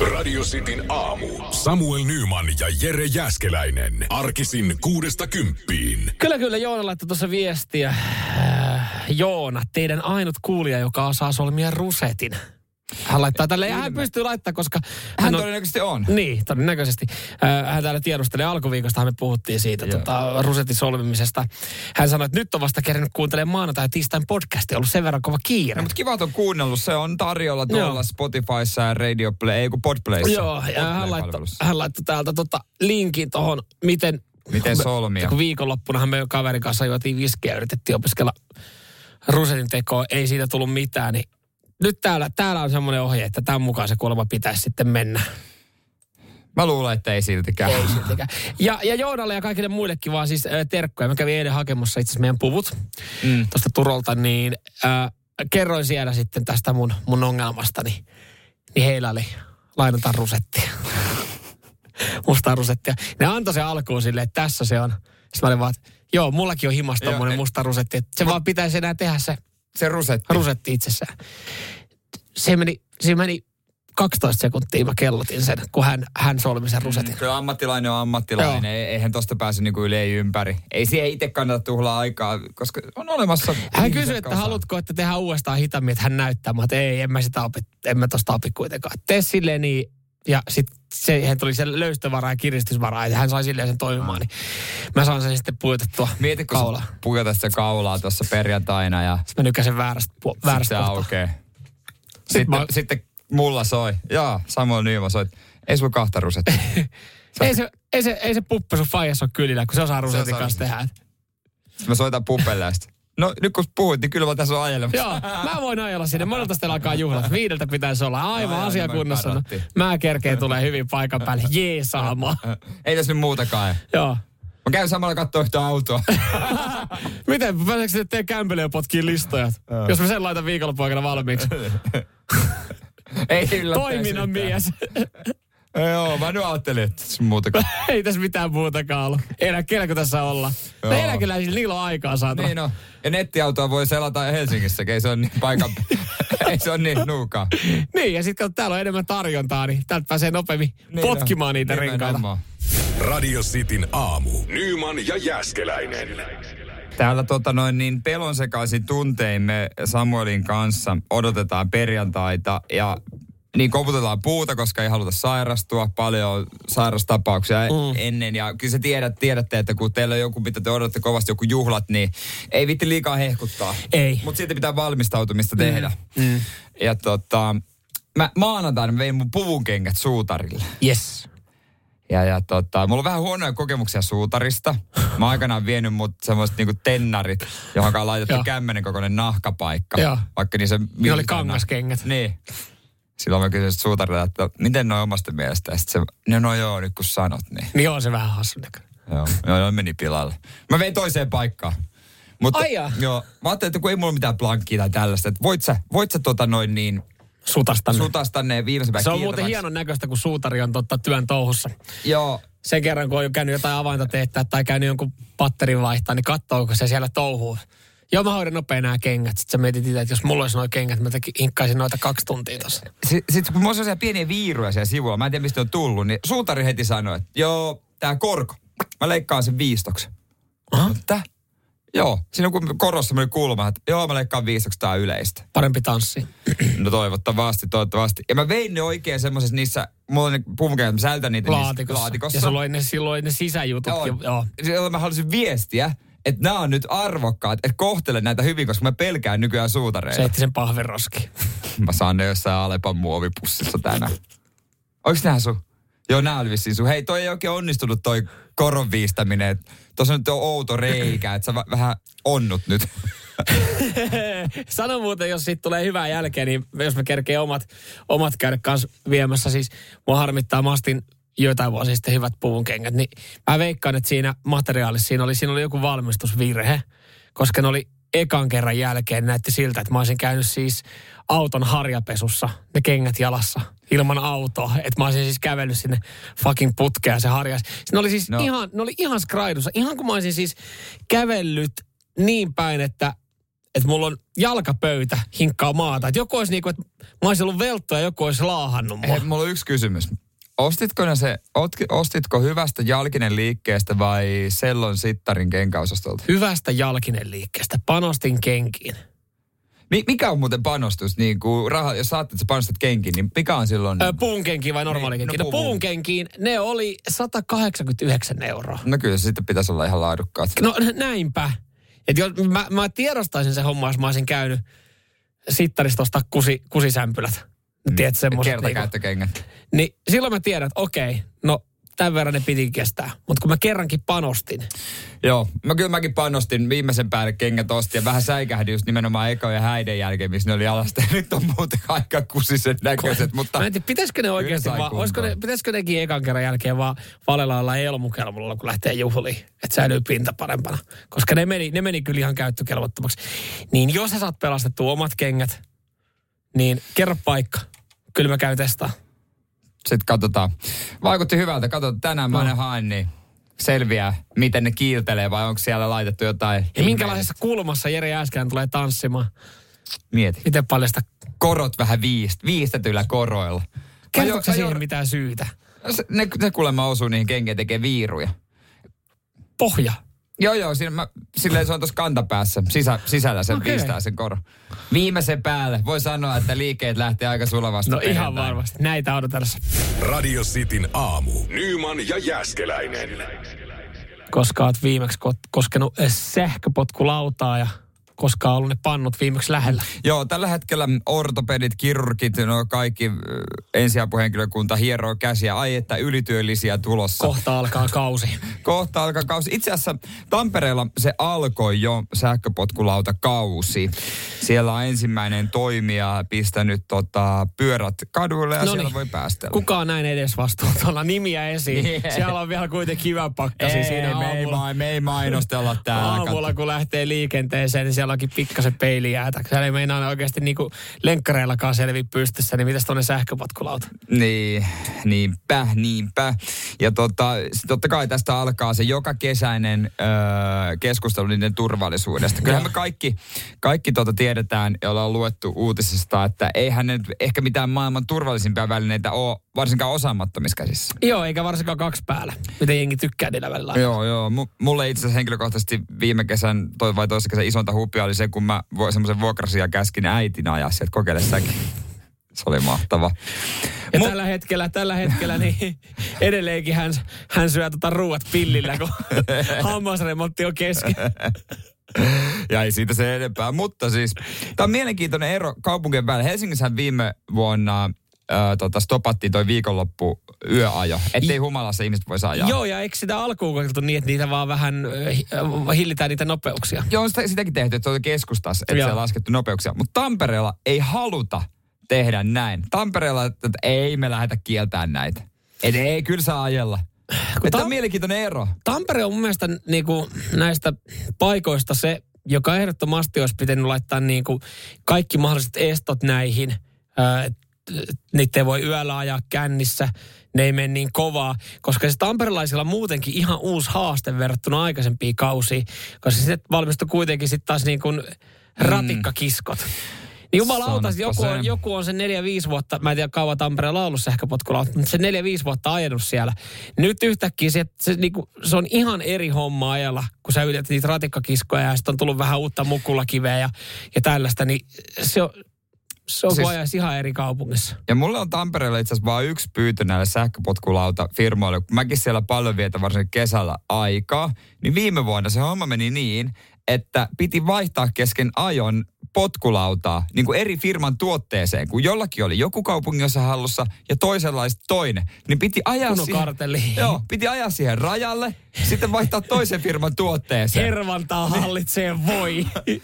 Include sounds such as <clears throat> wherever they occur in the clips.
Radio Cityn aamu. Samuel Nyman ja Jere Jäskeläinen. Arkisin kuudesta kymppiin. Kyllä, kyllä. Joona laittoi tuossa viestiä. Äh, Joona, teidän ainut kuulija, joka osaa solmia rusetin. Hän laittaa tälle, ja hän pystyy laittamaan, koska... Hän on- todennäköisesti on. Niin, todennäköisesti. Hän täällä tiedustelee alkuviikosta, me puhuttiin siitä tota, rusetin solmimisesta. Hän sanoi, että nyt on vasta kerännyt kuuntelemaan maanantai ja tiistain podcastia, ollut sen verran kova kiire. No, mutta kiva, on kuunnellut. Se on tarjolla tuolla Joo. Spotifyssa ja Radio Play, ei kun Podplayssa. Joo, ja hän laittoi, hän laittoi täältä tota linkin tuohon, miten... Miten solmia? Kun viikonloppunahan me kaverin kanssa juotiin viskiä ja yritettiin opiskella rusetin tekoa, ei siitä tullut mitään, niin nyt täällä, täällä on semmoinen ohje, että tämän mukaan se kuulemma pitäisi sitten mennä. Mä luulen, että ei siltikään. Ei siltikään. Ja, ja Joonalle ja kaikille muillekin vaan siis äh, terkkoja. Mä kävin eilen hakemassa itse meidän puvut Mm. tuosta Turolta, niin äh, kerroin siellä sitten tästä mun, mun ongelmastani. Niin heillä oli lainataan rusettia. <laughs> Mustaa rusettia. Ne antoi se alkuun silleen, että tässä se on. Sitten mä olin vaan, että joo, mullakin on himas tommonen musta rusetti. Että se vaan pitäisi enää tehdä se Se rusetti. rusetti itsessään. Se meni, se meni 12 sekuntia mä kellotin sen, kun hän, hän solmi sen rusetin. Kyllä ammattilainen on ammattilainen. Joo. Ei, eihän tosta pääse niinku yli ei ympäri. Ei siihen itse kannata tuhlaa aikaa, koska on olemassa... Hän kysyi, että haluatko, että tehdään uudestaan hitaammin, että hän näyttää. Mä että ei, en mä sitä opi, en mä tosta opi kuitenkaan. Tee silleen niin, ja sitten siihen tuli se löystövaraa ja kiristysvaraa, ja hän sai silleen sen toimimaan, niin mä saan sen sitten pujotettua Mieti, kun kaulaa. sä pujotat sitä kaulaa tuossa perjantaina ja Sitten mä nykäsen väärästä, pu- sitten väärästä kohtaa. aukeaa. Sitten, mä- sitten mulla soi. Jaa, Samuel Nyman soi. Ei sulla kahta rusettia. <laughs> Ei se, ei se, ei se puppa sun faijas ole kylillä, kun se osaa rusetin kanssa tehdä. Sitten mä soitan pupelle ja sit, No nyt kun puhuit, niin kyllä mä tässä on ajelemassa. Joo, mä voin ajella sinne. Monelta sitten alkaa juhlat. Viideltä pitäisi olla aivan asiakunnossa. No, mä kerkeen tulee hyvin paikan päälle. Jeesaamaan. Ei tässä nyt muutakaan. Joo. Mä käyn samalla katsoa yhtä autoa. <laughs> Miten? Pääseekö sitten teidän kämpille ja potkii listoja? Jos mä sen laitan viikonloppuaikana valmiiksi. <laughs> Ei yllättäisi Toiminnan mies. <laughs> Joo, mä nyt ajattelin, että tässä muutakaan. <laughs> Ei tässä mitään muutakaan ollut. Eläkkeelläkö tässä olla? Joo. Eläkeläisillä, niillä on aikaa saada. Niin no. Ja nettiautoa voi selata Helsingissä, ei se on niin paikan, <laughs> ei se on niin nuukaa. Niin, ja sitten kun täällä on enemmän tarjontaa, niin täältä pääsee nopeammin Niin potkimaan on. niitä renkaita. Nimenomaan. Radio Cityn aamu. Nyman ja Jäskeläinen. Täällä tota noin niin pelon sekaisin tuntein me Samuelin kanssa odotetaan perjantaita ja niin koputetaan puuta, koska ei haluta sairastua. Paljon on sairastapauksia mm. ennen ja kyllä se tiedät, tiedätte, että kun teillä on joku, mitä te odotatte kovasti, joku juhlat, niin ei vitti liikaa hehkuttaa. Ei. Mutta siitä pitää valmistautumista tehdä. Mm. Ja tota, mä maanantaina mä vein mun puvunkengät suutarille. Yes. Ja, ja tota, mulla on vähän huonoja kokemuksia suutarista. Mä oon aikanaan vienyt mut semmoiset niinku tennarit, johon on laitettu kämmenen kokoinen nahkapaikka. Joo. Vaikka niin se... Ne oli kangaskengät. Niin. Silloin mä kysyin sit suutarille, että miten noin omasta mielestä. Ja se, no, no joo, nyt kun sanot, niin. Niin on se vähän hassun. Joo, joo, joo, meni pilalle. Mä vein toiseen paikkaan. Mutta, Ai jaa. joo, mä ajattelin, että kun ei mulla mitään plankkia tai tällaista, että voit sä, voit sä tota noin niin Sutasta. sutastaa ne viimeisen päivän Se on muuten hienon näköistä, kun suutari on totta työn touhussa. Joo, Sen kerran, kun on jo käynyt jotain avainta teettää tai käynyt jonkun patterin vaihtaa, niin katsoako se siellä touhuu. Joo, mä hoidan nopea nämä kengät. Sitten sä mietit itse, että jos mulla olisi nuo kengät, mä tekin, hinkkaisin noita kaksi tuntia tossa. Sitten sit, kun mulla on sellaisia pieniä viiruja siellä sivulla, mä en tiedä mistä on tullut, niin suutari heti sanoi, että joo, tää korko, mä leikkaan sen viistoksen. Aha. Mitä? Joo, siinä on kun korossa semmoinen kulma, että joo, mä leikkaan viistoksen, tää yleistä. Parempi tanssi. <clears throat> No toivottavasti, toivottavasti. Ja mä vein ne oikein semmoisessa niissä, mulla on ne pumkeet, mä säilytän niitä niissä Laatikossa. laatikossa. Ja sulla oli ne, silloin ne sisäjutut. Joo. Joo. Silloin mä halusin viestiä, että nämä on nyt arvokkaat, että kohtele näitä hyvin, koska mä pelkään nykyään suutareita. Se sen pahviroski. <laughs> Mä saan ne jossain Alepan muovipussissa tänään. Onks nää sun? Joo, nää oli vissiin sun. Hei, toi ei oikein onnistunut toi koron viistäminen. Et Tuossa nyt on outo reikä, että sä va- vähän onnut nyt. <laughs> Sano muuten, jos siitä tulee hyvää jälkeä, niin jos mä kerkeen omat, omat käydä kanssa viemässä, siis mua harmittaa Mastin joitain vuosia sitten hyvät puvun kengät, niin mä veikkaan, että siinä materiaalissa siinä oli, siinä oli joku valmistusvirhe, koska ne oli ekan kerran jälkeen näytti siltä, että mä olisin käynyt siis auton harjapesussa, ne kengät jalassa, ilman autoa. Että mä olisin siis kävellyt sinne fucking putkea ja se harjas. Ne oli siis No. ihan, ne oli ihan skraidussa. Ihan kuin mä olisin siis kävellyt niin päin, että että mulla on jalkapöytä hinkkaa maata. Että joku olisi niin kuin, että mä olisin ollut veltto ja joku olisi laahannut mua. Hei, mulla on yksi kysymys. Ostitko, ne se, ostitko hyvästä Jalkinen liikkeestä vai Sellon Sittarin kenkäosastolta? Hyvästä Jalkinen liikkeestä. Panostin kenkiin. Mikä on muuten panostus? Niin kuin raha, jos sä että sä panostat kenkiin, niin mikä on silloin? Öö, puun kenkiin vai normaali kenkiin? No, no puun kenkiin ne oli 189 euroa. No kyllä se sitten pitäisi olla ihan laadukkaat. No näinpä. Et jos, mä, mä tiedostaisin sen homma, jos mä olisin käynyt sittarista ostaa kusi, kusisämpylät. Mm. Semmoiset? Kertakäyttökengät. Niin, niin silloin mä tiedän, että okei, no tämän verran ne piti kestää. Mutta kun mä kerrankin panostin. Joo, mä kyllä mäkin panostin viimeisen päälle kengät ostin ja vähän säikähdin just nimenomaan ekojen häiden jälkeen, missä ne oli alasta. <laughs> Nyt on muuten aika kusisen näköiset, mutta... Mä en tiedä, pitäisikö ne oikeasti vaan, olisiko ne, pitäisikö nekin ekan kerran jälkeen vaan valelailla elmukelmulla, kun lähtee juhliin, että säilyy pinta parempana. Koska ne meni, ne meni kyllä ihan käyttökelvottomaksi. Niin jos sä saat pelastettua omat kengät, niin kerro paikka. Kyllä mä käyn testaamaan sitten katsotaan. Vaikutti hyvältä. Katsotaan, tänään no. mä ne haen, niin selviää, miten ne kiiltelee vai onko siellä laitettu jotain. Ja minkälaisessa kulmassa Jere äsken tulee tanssimaan? Mieti. Miten paljon sitä... Korot vähän viist, viistetyillä koroilla. Kertoiko siihen jo... mitään syytä? Se, ne, ne kuulemma osuu niihin kenkiin tekee viiruja. Pohja. Joo, joo, siinä mä, silleen se on tuossa kantapäässä, sisä, sisällä sen okay. pistää sen koro. Viimeisen päälle voi sanoa, että liikkeet lähtee aika sulavasti. No ihan varmasti, näitä odotellessa. Radio Cityn aamu. Nyman ja Jäskeläinen. Koska oot viimeksi koskenut sähköpotkulautaa ja koska on ollut ne pannut viimeksi lähellä. Joo, tällä hetkellä ortopedit, kirurgit, no kaikki ensiapuhenkilökunta hieroo käsiä. Ai että ylityöllisiä tulossa. Kohta alkaa kausi. Kohta alkaa kausi. Itse asiassa Tampereella se alkoi jo sähköpotkulauta kausi. Siellä on ensimmäinen toimija pistänyt tota, pyörät kaduille ja Noniin. siellä voi päästellä. Kukaan näin edes vastuutolla nimiä esiin. Yeah. Siellä on vielä kuitenkin kiva pakkasi ei, siinä me aamulla. Ei, me ei mainostella täällä. Aamulla kun lähtee liikenteeseen, niin siellä todellakin pikkasen jäätä. Siellä ei meinaa oikeasti niinku lenkkareillakaan selvi pystyssä, niin mitäs tuonne sähköpotkulauta? Niin, niinpä, niinpä. Ja tota, totta kai tästä alkaa se joka kesäinen öö, keskustelu niiden turvallisuudesta. Kyllähän me kaikki, kaikki tota tiedetään ja ollaan luettu uutisista, että eihän ne ehkä mitään maailman turvallisimpia välineitä ole varsinkaan osaamattomissa käsissä. Joo, eikä varsinkaan kaksi päällä. Miten jengi tykkää niillä välillä. Joo, joo. M- mulle itse asiassa henkilökohtaisesti viime kesän toi, vai toisessa kesän isonta huppia oli se, kun mä semmoisen vuokrasia käskin äitin ajaa että kokeile säkin. Se oli mahtava. Ja Mut... tällä hetkellä, tällä hetkellä niin edelleenkin hän, hän syö tota ruuat pillillä, kun <laughs> hammasremontti on kesken. ja ei siitä se enempää. Mutta siis, tämä on mielenkiintoinen ero kaupunkien välillä. Helsingissä viime vuonna tota, stopattiin toi viikonloppu yöajo, ettei humalassa ihmiset voi ajaa. Joo, ja eikö sitä alkuun kokeiltu niin, että niitä vaan vähän äh, hillitään niitä nopeuksia? Joo, on sitä, sitäkin tehty, että se on keskustassa, että se on laskettu nopeuksia. Mutta Tampereella ei haluta tehdä näin. Tampereella, että ei me lähdetä kieltämään näitä. Et ei, kyllä saa ajella. Kun Tämä on mielenkiintoinen ero. Tampere on mun mielestä niin kuin, näistä paikoista se, joka ehdottomasti olisi pitänyt laittaa niin kuin, kaikki mahdolliset estot näihin. Äh, niitä ei voi yöllä ajaa kännissä, ne ei mene niin kovaa, koska se tamperelaisilla on muutenkin ihan uusi haaste verrattuna aikaisempiin kausiin, koska se valmistui kuitenkin sitten taas niin kuin ratikkakiskot. Mm. Niin jumalauta, joku on, joku on sen neljä, viisi vuotta, mä en tiedä kauan Tampereella ollut sähköpotkulla, mutta se neljä, viisi vuotta ajanut siellä. Nyt yhtäkkiä se, se, niinku, se on ihan eri homma ajalla, kun sä ylität niitä ratikkakiskoja ja sitten on tullut vähän uutta mukulakiveä ja, ja tällaista, niin se on, se on siis, ihan eri kaupungissa. Ja mulla on Tampereella itse asiassa vain yksi pyytö näille sähköpotkulauta firmoille. Kun mäkin siellä paljon vietä varsinkin kesällä aikaa, niin viime vuonna se homma meni niin, että piti vaihtaa kesken ajon potkulautaa niin kuin eri firman tuotteeseen, kun jollakin oli joku kaupungissa hallussa ja toisenlaista toinen. Niin piti ajaa, siihen, joo, piti ajaa siihen rajalle, sitten vaihtaa toisen firman tuotteeseen. Hervantaa niin. hallitsee voi. Niin,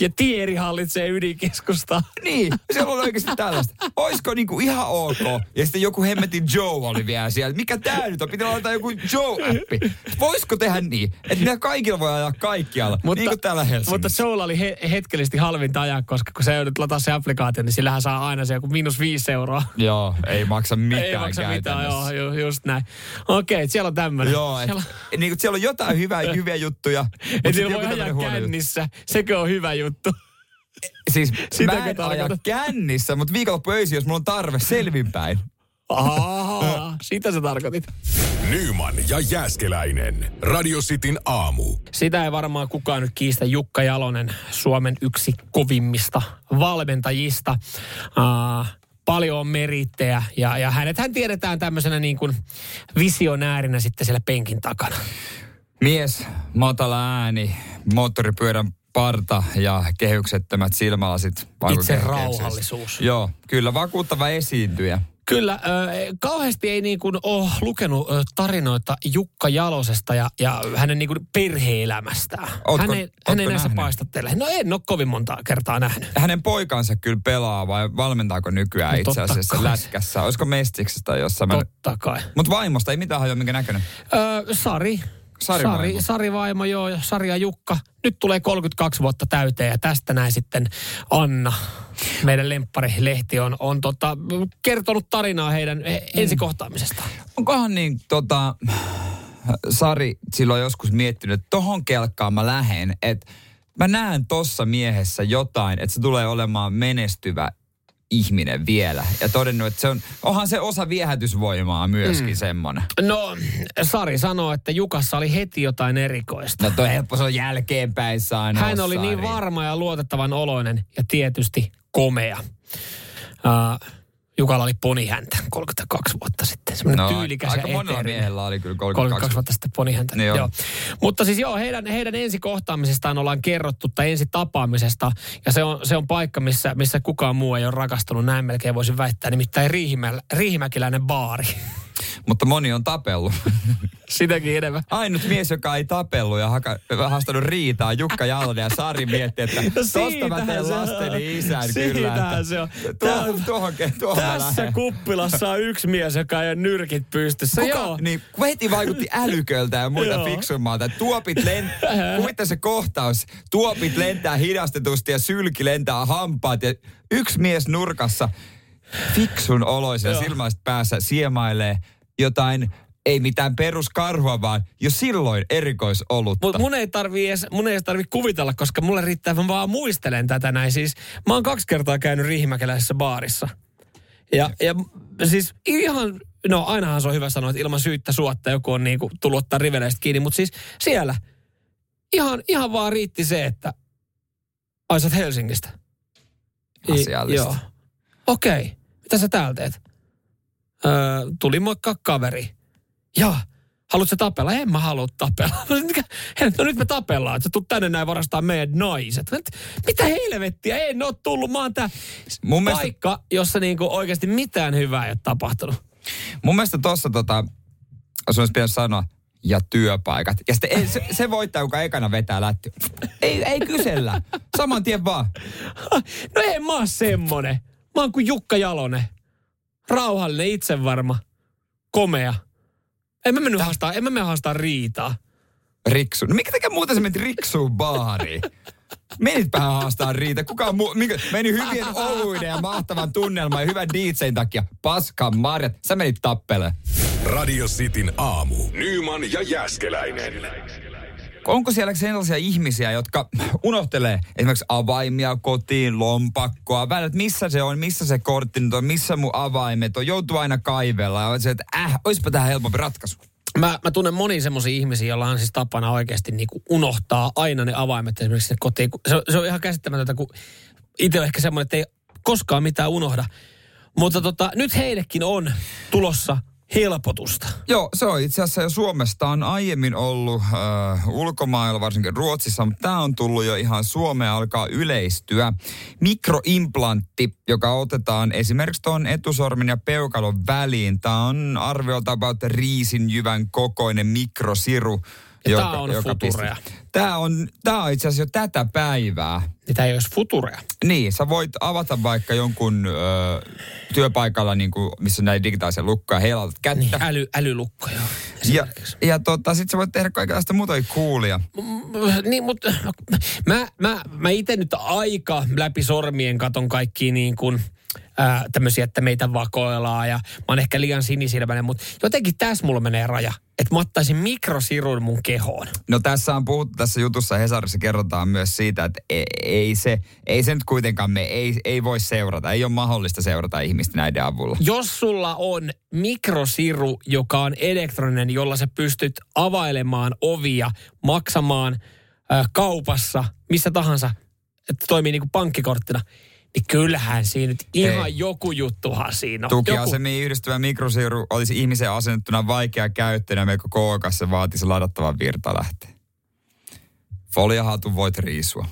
ja Tieri hallitsee ydinkeskusta. Niin, se on oikeasti tällaista. Oisko niinku ihan ok? Ja sitten joku hemmetin Joe oli vielä siellä. Mikä tää nyt on? Pitää laittaa joku Joe-appi. Voisiko tehdä niin, että kaikilla voi ajaa kaikkialla? Mutta, niin kuin täällä Helsingissä. Mutta Soul oli he, hetkellisesti halvinta ajaa, koska kun se joudut lataa se applikaatio, niin sillähän saa aina se joku miinus viisi euroa. Joo, ei maksa <laughs> mitään Ei maksa mitään, joo, ju, just näin. Okei, siellä on tämmöinen. Joo, et, siellä... <laughs> niin kuin siellä on jotain hyvää, <laughs> hyviä juttuja. Et siellä voi ajaa kännissä, sekö on hyvä juttu. Siis Sitä mä en aja kännissä, mutta viikonloppu öisin, jos mulla on tarve selvinpäin. Ahaa, <laughs> sitä sä tarkoitit. Nyman ja Jääskeläinen. Radio Cityn aamu. Sitä ei varmaan kukaan nyt kiistä Jukka Jalonen, Suomen yksi kovimmista valmentajista. Uh, paljon on merittejä ja, ja hänet hän tiedetään tämmöisenä niin kuin visionäärinä sitten siellä penkin takana. Mies, matala ääni, moottoripyörän parta ja kehyksettömät silmälasit. Itse rauhallisuus. Joo, kyllä vakuuttava esiintyjä. Kyllä, äh, kauheasti ei niin kuin ole lukenut tarinoita Jukka Jalosesta ja, ja hänen niin kuin perhe-elämästään. Ootko, hän ei, hän ei näissä paistattele. No en ole kovin monta kertaa nähnyt. Hänen poikansa kyllä pelaa vai valmentaako nykyään no, itse asiassa kai. lätkässä? Olisiko Mestiksestä jossain? Totta kai. Mutta vaimosta ei mitään hajoa, minkä näköinen? Öö, Sari. Sari, Sari, Sari Vaimo, joo, Sari ja Jukka. Nyt tulee 32 vuotta täyteen ja tästä näin sitten Anna, meidän lempparilehti, on, on tota, kertonut tarinaa heidän mm. ensikohtaamisestaan. Onkohan niin, tota, Sari silloin joskus miettinyt, että tohon kelkkaan mä lähen, että mä näen tossa miehessä jotain, että se tulee olemaan menestyvä ihminen vielä. Ja todennut, että se on, onhan se osa viehätysvoimaa myöskin mm. semmoinen. No, Sari sanoo, että Jukassa oli heti jotain erikoista. No toi helppo, se on jälkeenpäin saanut. Hän oli niin Sari. niin varma ja luotettavan oloinen ja tietysti komea. Uh, Jukalla oli ponihäntä 32 vuotta sitten. Semmoinen no, tyylikäs aika monella miehellä oli kyllä 32, 32 vuotta sitten ponihäntä. Niin joo. Mutta siis joo, heidän, heidän kohtaamisestaan ollaan kerrottu tai ensi tapaamisesta. Ja se on, se on paikka, missä, missä kukaan muu ei ole rakastunut. Näin melkein voisin väittää. Nimittäin Riihimä, Riihimäkiläinen baari. Mutta moni on tapellut. <laughs> Sitäkin enemmän. Ainut mies, joka ei tapellut ja haka, haastanut riitaa, Jukka Jalonen ja Sari mietti, että no tosta mä teen lasteni isän kyllä. Että, se on. Tuohon, tuohon, tuohon Tässä lähen. kuppilassa on yksi mies, joka ei ole nyrkit pystyssä. Kuka, Joo. Niin, heti vaikutti <laughs> älyköltä ja muita fiksummalta. Tuopit lentää, <laughs> se kohtaus. Tuopit lentää hidastetusti ja sylki lentää hampaat ja yksi mies nurkassa fiksun oloisen silmäistä päässä siemailee jotain ei mitään peruskarhua, vaan jo silloin erikoisolutta. Mutta mun ei tarvi edes, mun ei tarvi kuvitella, koska mulle riittää, mä vaan muistelen tätä näin. Siis mä oon kaksi kertaa käynyt Riihimäkeläisessä baarissa. Ja, ja siis ihan, no ainahan se on hyvä sanoa, että ilman syyttä suotta joku on niinku tullut ottaa riveleistä kiinni, mutta siis siellä ihan, ihan vaan riitti se, että ai Helsingistä. Asiallista. joo. Okei. Okay. Mitä sä täällä teet? Öö, tuli moikka kaveri. Ja, haluatko tapella? En mä halua tapella. <laughs> No nyt me tapellaan, että sä tulet tänne näin varastaa meidän naiset. Mitä helvettiä, en ole tullut. Mä oon tää Mun paikka, mielestä... jossa niinku oikeasti mitään hyvää ei ole tapahtunut. Mun mielestä tossa tota, jos olisi pitänyt sanoa, ja työpaikat. Ja sitten ei, se, se voittaa, joka ekana vetää lätty. Ei, ei kysellä. Saman tien vaan. <laughs> No ei mä semmonen. Mä oon kuin Jukka Jalonen. Rauhallinen, itsevarma, komea. En mä mennyt haastaa, en mä mene haastaa riitaa. Riksu. No mikä tekee muuta sä menit Riksuun baariin? Menitpähän haastaa riitä. Kuka muu, mikä, meni hyvien oluiden ja mahtavan tunnelman ja hyvän DJin takia. Paskan marjat. Sä menit tappele. Radio Cityn aamu. Nyman ja Jäskeläinen onko siellä sellaisia ihmisiä, jotka unohtelee esimerkiksi avaimia kotiin, lompakkoa, välillä, missä se on, missä se kortti nyt on, missä mun avaimet on, joutuu aina kaivella ja se, että äh, olisipa tähän helpompi ratkaisu. Mä, mä tunnen moni semmoisia ihmisiä, joilla on siis tapana oikeasti niin kuin unohtaa aina ne avaimet esimerkiksi sinne kotiin. Se, se on ihan käsittämätöntä, kun itse on ehkä semmoinen, että ei koskaan mitään unohda. Mutta tota, nyt heillekin on tulossa helpotusta. Joo, se on itse asiassa jo Suomesta on aiemmin ollut äh, ulkomailla, varsinkin Ruotsissa, mutta tämä on tullut jo ihan Suomeen alkaa yleistyä. Mikroimplantti, joka otetaan esimerkiksi tuon etusormin ja peukalon väliin. Tämä on arviolta about riisinjyvän kokoinen mikrosiru. Ja joka, tämä on joka futurea. Tää on, tää on itse asiassa jo tätä päivää. Niin tämä ei olisi futurea. Niin, sä voit avata vaikka jonkun ö, työpaikalla, niin kuin, missä on näitä digitaalisia lukkoja, heilautat kättä. Niin, äly, älylukko, joo. ja, ja tota, sit sä voit tehdä kaikenlaista muuta kuulia. Niin, mutta mä, mä, mä itse nyt aika läpi sormien katon kaikki niin kuin, ää, tämmöisiä, että meitä vakoillaan ja mä oon ehkä liian sinisilmäinen, mutta jotenkin tässä mulla menee raja, että mä ottaisin mikrosirun mun kehoon. No tässä on puhuttu, tässä jutussa Hesarissa kerrotaan myös siitä, että ei, ei, se, ei se nyt kuitenkaan me, ei, ei voi seurata, ei ole mahdollista seurata ihmistä näiden avulla. Jos sulla on mikrosiru, joka on elektroninen, jolla sä pystyt availemaan ovia, maksamaan ää, kaupassa, missä tahansa, että toimii niin kuin pankkikorttina, niin kyllähän siinä nyt ihan Ei. joku juttuhan siinä on. Tukiasemiin yhdistyvä mikrosiru olisi ihmisen asennettuna vaikea käyttöön melko kookas se vaatisi ladattavan virtalähteen. Foliahatu voit riisua.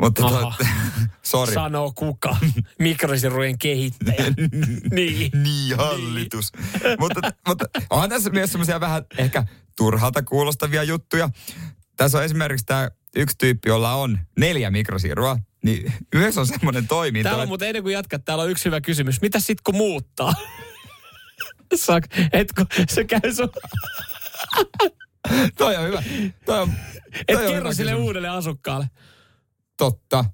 Mutta tot, <laughs> sorry. sanoo kuka, mikrosirujen kehittäjä. <laughs> niin. Niin, hallitus. mutta, mutta onhan tässä myös semmoisia vähän ehkä turhalta kuulostavia juttuja. Tässä on esimerkiksi tämä yksi tyyppi, jolla on neljä mikrosirua. Niin <laughs> yhdessä on semmoinen toiminta. Täällä on mutta ennen kuin jatkat, täällä on yksi hyvä kysymys. Mitä sit kun muuttaa? <laughs> Sak, et kun se käy sun, Toi on hyvä. Toi on, et toi on kerro hyvä sille kysymys. uudelle asukkaalle. Totta.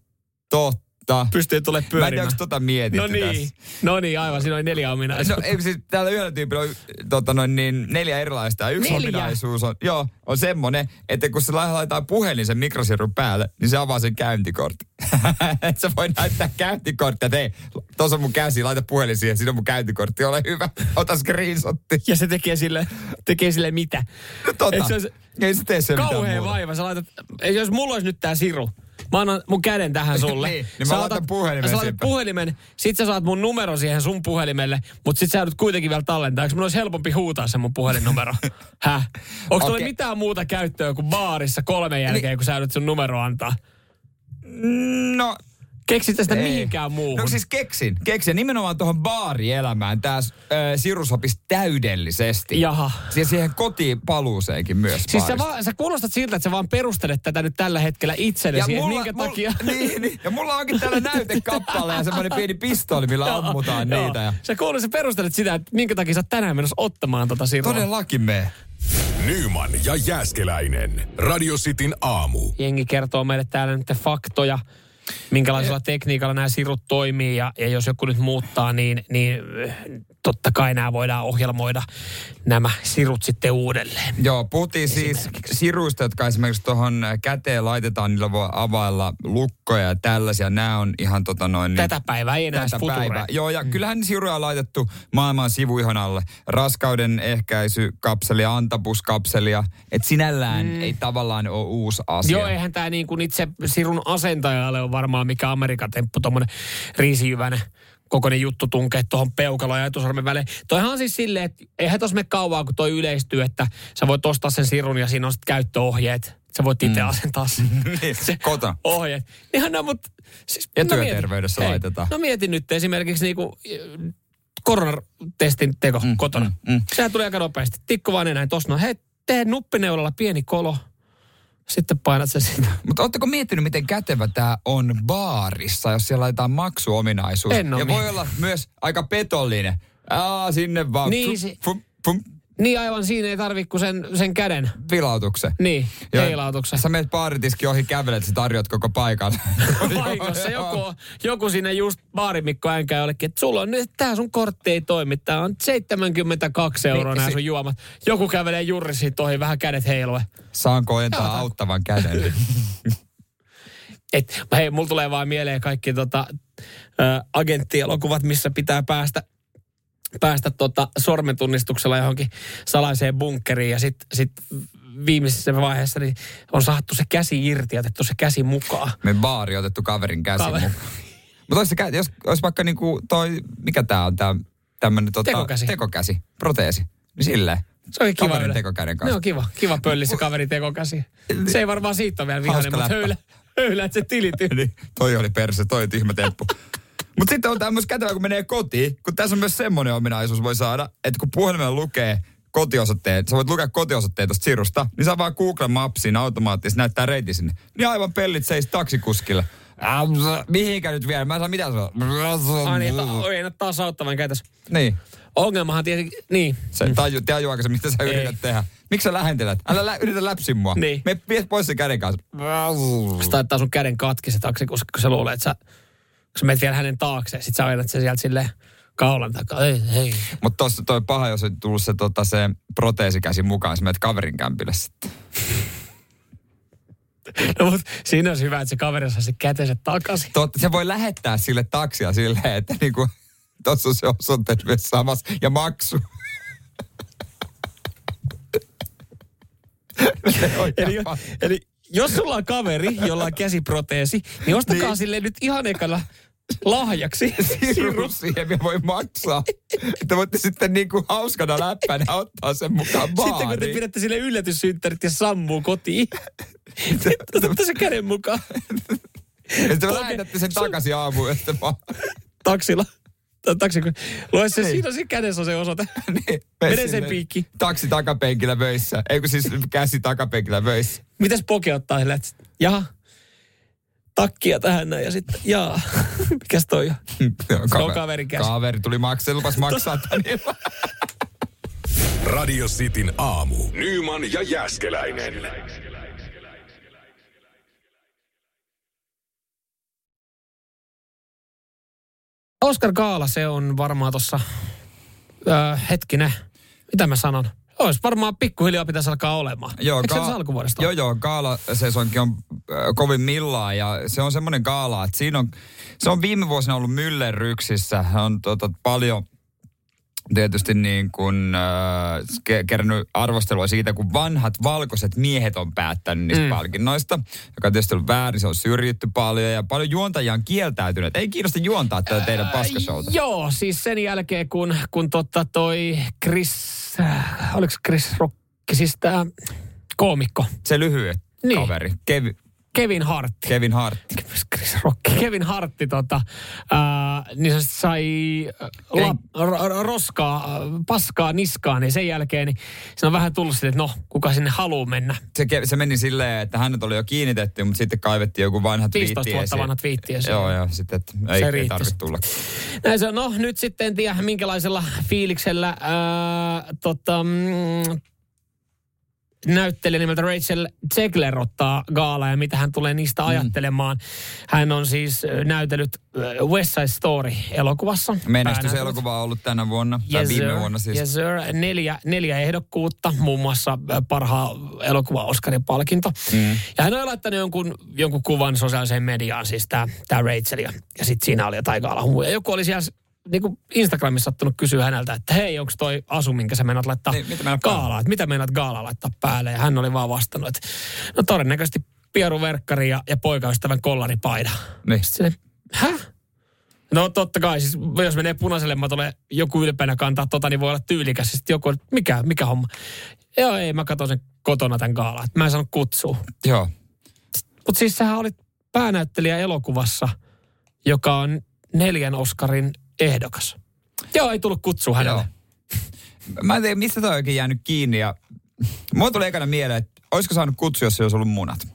Totta. Pystyy tulemaan Mä en tiedä, pyörimään. onko tota mietitty No niin, tässä. no niin, aivan, siinä oli neljä No, ominaisuutta. ei, siis täällä yhdellä tyypillä on tota noin, niin, neljä erilaista. Ja yksi Neljä? ominaisuus on, joo, on semmonen, että kun se laittaa puhelin sen mikrosirun päälle, niin se avaa sen käyntikortin. <laughs> Et sä voi näyttää käyntikorttia, että hei, tuossa on mun käsi, laita puhelin siihen, siinä on mun käyntikortti, ole hyvä, ota screenshotti. Ja se tekee sille, tekee sille mitä? No tota, Eikö se olisi ei se tee se mitään Kauhea vaiva. Sä laitat, jos mulla olisi nyt tää siru, mä annan mun käden tähän sulle. <laughs> Niin, niin mä laitan puhelimen Sä laitat puhelimen, sit sä saat mun numero siihen sun puhelimelle, mutta sit sä joudut kuitenkin vielä tallentaa. Eikö mun olisi helpompi huutaa se mun puhelinnumero? Häh? Onko okay. Mitään muuta käyttöä kuin baarissa kolmen jälkeen, Niin. kun sä joudut sun numero antaa? No, Keksit Ei. mihinkään muuhun? No siis keksin, keksin. Nimenomaan tuohon baarielämään tämä äh, siru sopisi täydellisesti. Jaha. Ja siihen kotiin paluuseenkin myös Siis sä, vaan, sä kuulostat siltä, että sä vaan perustelet tätä nyt tällä hetkellä itsellesi, että minkä mulla, takia... <laughs> niin, niin, ja mulla onkin täällä näytekappale ja semmoinen pieni pistooli, millä Joo, ammutaan joo. niitä. Ja Sä kuulostat, sä perustelet sitä, että minkä takia sä oot tänään menossa ottamaan tota sirua. todellakin me. Nyman ja Jääskeläinen. Radio Cityn aamu. jengi kertoo meille täällä nyt faktoja, minkälaisella tekniikalla nämä sirut toimii ja, ja jos joku nyt muuttaa, niin, niin äh, totta kai nämä voidaan ohjelmoida nämä sirut sitten uudelleen. Joo, puhuttiin siis siruista, jotka esimerkiksi tuohon käteen laitetaan, niillä voi availla lukkoja ja tällaisia. Nämä on ihan tota noin... niin- Tätä päivää ei enää tätä päivää. Joo, ja mm. kyllähän siruja on laitettu maailman sivuihon alle. Raskauden ehkäisykapselia, antapuskapselia. Että sinällään mm. ei tavallaan ole uusi asia. Joo, eihän tämä niin kuin itse sirun asentajalle on varmaan mikä Amerikan temppu, tuommoinen riisijyväinen kokoinen juttu tunkee tuohon peukaloon ja etusormen välein. Toihan on siis silleen, että eihän tuossa mene kauaa, kun toi yleistyy, että sä voit ostaa sen sirun ja siinä on sitten käyttöohjeet. Sä voit itse mm. asentaa sen. <laughs> Niin, se kotona. ohjeet. Ihan no, mutta... Siis, Ja no mietin- työterveydessä hei, laitetaan. No mietin nyt esimerkiksi niinku äh, koronatestin teko mm, kotona. mm, mm. Sehän tuli aika nopeasti. Tikku vaan enää tossa no, hei, tee nuppineulalla pieni kolo. Sitten painat se sinne. Mutta ootteko miettinyt, miten kätevä tämä on baarissa, jos siellä laitetaan maksuominaisuus? En ja voi olla myös aika petollinen. Aa, sinne vaan. Niin, Fum, fum, fum, Niin aivan siinä ei tarvi kuin sen, sen käden. vilautuksen. Niin, Ja heilautuksen. Sä menet baaritiski ohi kävelet, sä tarjot koko paikan. <laughs> Vahingossa joku, joku sinne just baarimikko änkää jollekin, että sulla on nyt, tää sun kortti ei toimi, tää on 72 euroa Niin, nämä se- sun juomat. Joku kävelee juuri siitä ohi, vähän kädet heilue. Saanko ojentaa Joo, tää- auttavan käden? <laughs> Et, hei, mulla tulee vaan mieleen kaikki tota, ä, agenttielokuvat, missä pitää päästä päästä tota sormentunnistuksella johonkin salaiseen bunkkeriin ja sitten sit viimeisessä vaiheessa niin on saattu se käsi irti ja otettu se käsi mukaan. Me baari otettu kaverin käsi Kaveri. mukaan. Mutta jos olisi vaikka niinku toi, mikä tää on tää tämmönen tota, Tekokäsi. tekokäsi, proteesi. Niin silleen. Se oli kiva. Kaverin yle. tekokäden kanssa. Ne on kiva. Kiva pölli se kaveri tekokäsi. Se ei varmaan siitä ole vielä vihainen, mutta höylä, höylä, että se tilityy. <laughs> Niin, toi oli perse, toi tyhmä temppu. <laughs> Mutta sitten on tämmöistä kätevä, kun menee kotiin, kun tässä on myös semmoinen ominaisuus voi saada, että kun puhelimella lukee kotiosoitteen, sä voit lukea kotiosoitteen tuosta sirusta, niin saa vaan Google Mapsin automaattisesti näyttää reitin sinne. Niin aivan pellit seis taksikuskille. Äh, Mihinkä nyt vielä? Mä en saa mitä se on. Ai niin, että oi, en ole taas auttavan käytös. Niin. Ongelmahan tietenkin, niin. Se taju, tajuaako se, mitä sä Ei. yrität tehdä? Miksi sä lähentelet? Älä lä- yritä läpsi mua. Niin. Me vie pois sen käden kanssa. Se taittaa sun käden katki se taksikuski, kun se luulee, että sä, kun sä menet vielä hänen taakseen, sit sä ajanat sen sieltä silleen kaulan takaa. Ei, ei. Mutta tossa toi paha, jos on tullut se, tota, se proteesikäsi mukaan, sä menet kaverin kämpille sitten. <laughs> No, mutta siinä olisi hyvä, että se kaveri saa se kätensä takaisin. Totta, se voi lähettää sille taksia silleen, että niinku, tossa on se osoite myös samassa ja maksu. <laughs> Eli, eli jos sulla on kaveri, jolla on käsiproteesi, niin ostakaa. Niin. sille nyt ihan ekana lahjaksi. <laughs> Siru siihen voi maksaa. Että voitte sitten niinku hauskana läppänä ottaa sen mukaan Sitten kun te baariin. pidätte sille yllätyssynttärit ja sammuu kotiin, <laughs> sitten otatte sen käden mukaan Ja sitten lähetätte sen takaisin aamuun sitten vaan... taksilla. Taksi, lue se, Niin. siinä on siinä kädessä on se osoite. <laughs> Niin, Mene sen piikki. Taksi takapenkillä vöissä. Eikö siis käsi takapenkillä vöissä. Mitäs poke ottaa sille, että jaha, takkia tähän näin ja sitten, jaa, <laughs> mikäs toi on? On kaverin käsi. Kaveri tuli maksaa, lupas maksaa tän ilman. Radio Cityn aamu. Nyman ja Jäskeläinen. Oscar Gaala, se on varmaan tuossa, öö, hetkinen, mitä mä sanon? Olisi varmaan pikkuhiljaa pitäisi alkaa olemaan. Joo, Eikö se ka- tässä alkuvuodesta Joo, joo, sesonkin on äh, kovin millään ja se on semmoinen gaala, että siinä on, se on viime vuosina ollut myllerryksissä. On tota, paljon tietysti niin kuin, äh, ke- kerännyt arvostelua siitä, kun vanhat valkoiset miehet on päättänyt niistä Mm. palkinnoista, joka on tietysti ollut väärin, se on syrjitty paljon ja paljon juontajia on kieltäytynyt. Ei kiinnosta juontaa tätä teidän paskashowta. Joo, siis sen jälkeen kun, kun totta toi Chris, äh, oliko Chris Rock, siis tämä koomikko, Se lyhyet Niin. kaveri, Kev, Kevin Hart. Kevin Hart. Chris Rock, Kevin Hartti tota, ää, niin se sai äh, la, r- roskaa, äh, paskaa niskaan, niin sen jälkeen niin se on vähän tullut sille, että no, kuka sinne haluaa mennä. se, se meni silleen, että hänet oli jo kiinnitetty, mutta sitten kaivettiin joku vanha 15 twiitti vuotta esiin. vanha twiitti esiin. Joo, joo. Sitten, että ei, Se ei tarvitse tulla. Näin se on. No nyt sitten en tiedä minkälaisella fiiliksellä ää, tota, mm, näyttelijä nimeltä Rachel Zegler ottaa gaala ja mitä hän tulee niistä mm. ajattelemaan. Hän on siis näytellyt West Side Story-elokuvassa. Menestyselokuva on ollut tänä vuonna, tai Yes, viime sir. vuonna siis. Yes, sir. Neljä, neljä ehdokkuutta, muun muassa ö, parhaan elokuva Oscarin palkinto. Mm. Ja hän on laittanut jonkun, jonkun kuvan sosiaaliseen mediaan, siis tämä Rachel. Ja, sitten siinä oli jotain gaalahumuja. Joku oli siellä niin kuin Instagramissa sattunut kysyä häneltä, että hei, onko toi asu, minkä sä meinaat laittaa Niin, mitä gaalaa? Että mitä meinaat gaalaa laittaa päälle? Ja hän oli vaan vastannut, että no todennäköisesti pieruverkkari ja, ja poikaystävän kollaripaida. Niin. Sitten häh? No totta kai, siis jos menee punaiselle matolle joku ylpeänä kantaa tota, niin voi olla tyylikäs. Sitten joku, mikä, mikä homma? Joo, ei, mä katson sen kotona tämän gaalan. Mä en saanut kutsua. Joo. Mutta siis sähän olit päänäyttelijä elokuvassa, joka on neljän Oscarin ehdokas. Joo, ei tullut kutsua hänelle. Joo. Mä en tiedä, mistä toi oikein jäänyt kiinni. Ja... Mulla tuli ekana mieleen, että olisiko saanut kutsua, jos se olisi ollut munat.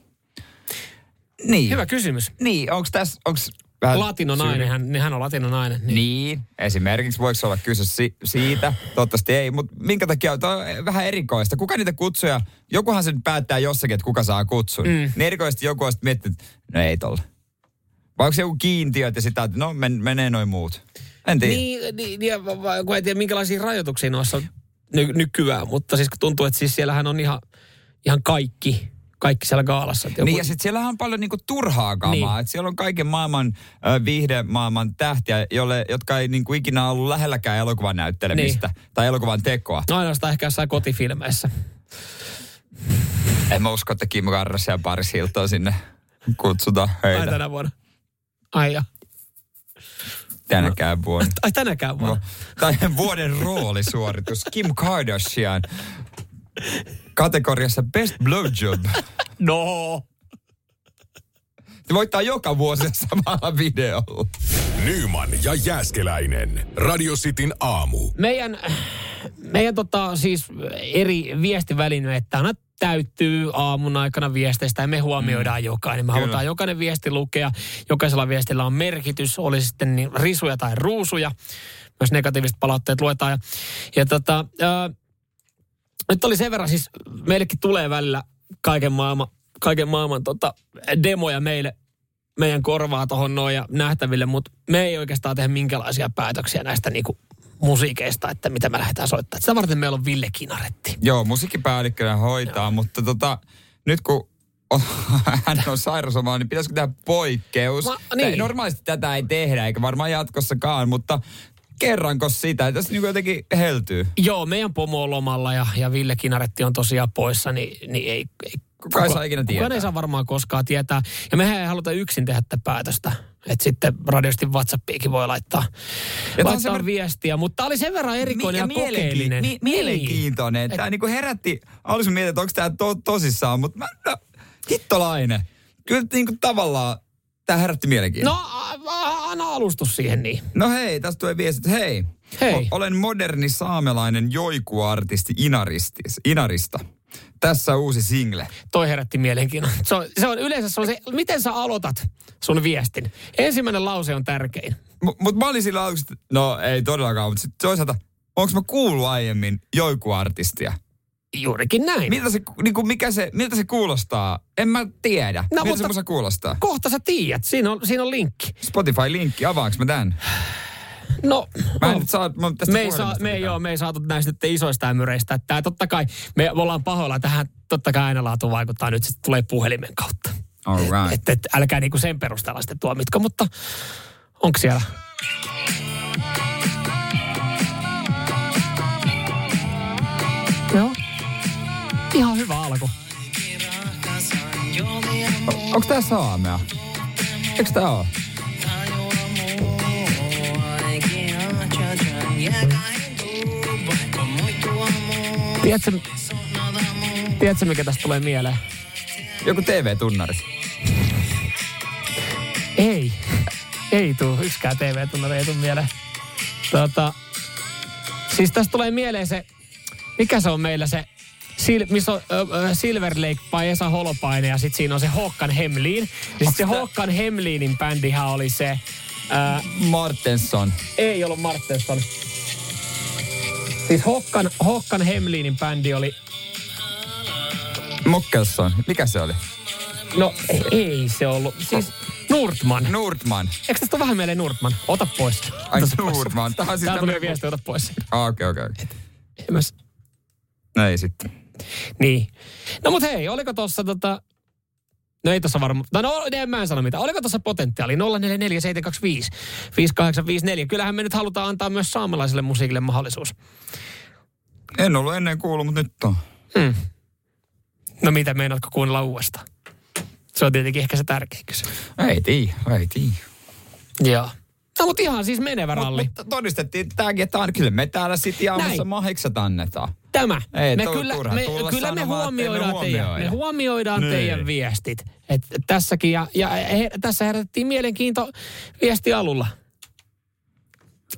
Niin. Hyvä kysymys. Niin, onko tässä, onko vähän... Latinonainen, hän, niin hän on latinonainen. Niin. Niin, esimerkiksi voiko olla kyse si- siitä, toivottavasti ei, mutta minkä takia, tämä on vähän erikoista. Kuka niitä kutsuja, jokuhan sen päättää jossakin, että kuka saa kutsun. Mm. Niin erikoisesti joku on sitten miettinyt, no ei tolle. Vai onko se joku kiintiö, että sitä, että no men, menee noin muut. En tiedä. Niin. Niin, niin, kun ei tiedä minkälaisia rajoituksia noissa on ny- nykyään, mutta siis kun tuntuu, että siis siellähän on ihan, ihan kaikki, kaikki siellä gaalassa. Joku- Niin ja sitten siellä on paljon niinku turhaa kamaa. Niin. Siellä on kaiken maailman äh, viihdemaailman tähtiä, jolle, jotka ei niinku ikinä ollut lähelläkään elokuvan näyttelemistä niin. tai elokuvan tekoa. No ainoastaan ehkä jossain kotifilmeissä. En mä usko, että Kim Kardashian ja Paris Hilton sinne kutsuta Ai heitä tänä vuonna. Ai ja. Tänäkään vuonna. Ai tänäkään vuonna. Tai vuoden roolisuoritus. Kim Kardashian kategoriassa Best Blowjob. No. Se voittaa joka vuosi <laughs> samalla videolla. Nyman ja Jääskeläinen. Radio Cityn aamu. Meidän meidän tota, siis eri viestivälineet aina täyttyy aamun aikana viesteistä ja me huomioidaan mm. jokainen. Me Kyllä. halutaan jokainen viesti lukea. Jokaisella viestillä on merkitys, oli sitten niin risuja tai ruusuja. Myös negatiiviset palautteet luetaan. Ja, ja tota, ää, nyt oli sen verran siis, meillekin tulee välillä kaiken maailman, kaiken maailman tota, demoja meille meidän korvaa tuohon noin ja nähtäville, mutta me ei oikeastaan tehdä minkälaisia päätöksiä näistä niinku musiikeista, että mitä me lähdetään soittamaan. Sitä varten meillä on Ville Kinaretti. Joo, musiikkipäällikkönä hoitaa, Joo. mutta tota, nyt kun on, <laughs> hän on sairausomaa, niin pitäisikö tehdä poikkeus? Ma, niin. Normaalisti tätä ei tehdä, eikä varmaan jatkossakaan, mutta kerranko sitä, että tässä niin jotenkin heltyy? Joo, meidän pomo on lomalla ja, ja Ville Kinaretti on tosiaan poissa, niin, niin ei, ei Kuka ei saa ikinä tietää. Kukaan ei saa varmaan koskaan tietää. Ja mehän ei haluta yksin tehdä tätä päätöstä. Että sitten radiosti WhatsAppiikin voi laittaa, ja laittaa sen... viestiä. Mutta tämä oli sen verran erikoinen ja, ja kokeellinen. Mi- mielenkiintoinen. Niin. Tämä niinku herätti, alussa mietin, että onko tämä to, tosissaan, mutta mä, no, hittolainen. Kyllä niinku tavallaan tämä herätti mielenkiintoa. No, anna alustus siihen niin. No hei, tästä tulee viesti, hei. Hei. olen moderni saamelainen joikuartisti Inaristis, Inarista. Tässä uusi single. Toi herätti mielenkiinnon. Se on, se on yleensä se, on se, miten sä aloitat sun viestin. Ensimmäinen lause on tärkein. Mutta mut mä olin sillä aluksi, no ei todellakaan, mutta toisaalta, onko mä kuullut aiemmin joikuartistia? Juurikin näin. Miltä se, niin kuin mikä se, miltä se kuulostaa? En mä tiedä. No, miltä se kuulostaa? Kohta sä tiedät. Siinä on, siinä on linkki. Spotify-linkki. Avaanko mä tämän? No, mä en no. saa, mä tästä me, ei saa, me, ei, joo, me ei saatu näistä nyt isoista ämyreistä. Tämä totta kai, me ollaan pahoilla tähän, totta kai äänenlaatu vaikuttaa nyt, sitten tulee puhelimen kautta. All right. Et, et, et, älkää niinku sen perusteella sitten tuomitko, mutta onko siellä? Joo. Ihan hyvä alku. Onko tää saamea? Eikö tää oo? Tiedätkö, tiedätkö, mikä tästä tulee mieleen? Joku TV-tunnari. Ei. Ei tuu. Yksikään TV-tunnari ei tuu mieleen. Tota, siis tästä tulee mieleen se, mikä se on meillä se, Sil, missä on äh, Silver Lake by Esa Holopainen ja sitten siinä on se Håkan Hemlin. Ja sitten se Håkan Hemlinin bändihän oli se... Äh, Martensson. Ei ollut Martensson. Siis Hokkan, Hokkan Hemlinin bändi oli... Mokkelson. Mikä se oli? No ei se ollut. Siis Nurtman. Nurtman. Eikö tästä ole vähän mieleen Nurtman? Ota pois. Ai Nurtman. Tämä siis tuli jo viesti, ota pois. Okei, okei. Okay. No ei sitten. Niin. No mut hei, oliko tossa tota... No ei tossa varmaan. No, no en mä en sano mitään. Oliko tuossa potentiaali? 044725 5854. Kyllähän me nyt halutaan antaa myös saamelaiselle musiikille mahdollisuus. En ollut ennen kuullut, mutta nyt on. Hmm. No mitä meinaatko kuunnella uudestaan? Se on tietenkin ehkä se tärkeä kysymys. Ei tii, ei tii. Joo. No mutta ihan siis menevä ralli. Mutta todistettiin tämäkin, että on, kyllä me täällä sitten jaamassa mahiksat annetaan. Tämä. Ei, me kyllä, me, kyllä me huomioidaan, me teidän, me huomioidaan niin. teidän viestit. Et tässäkin ja, ja he, tässä herätettiin mielenkiinto viesti alulla.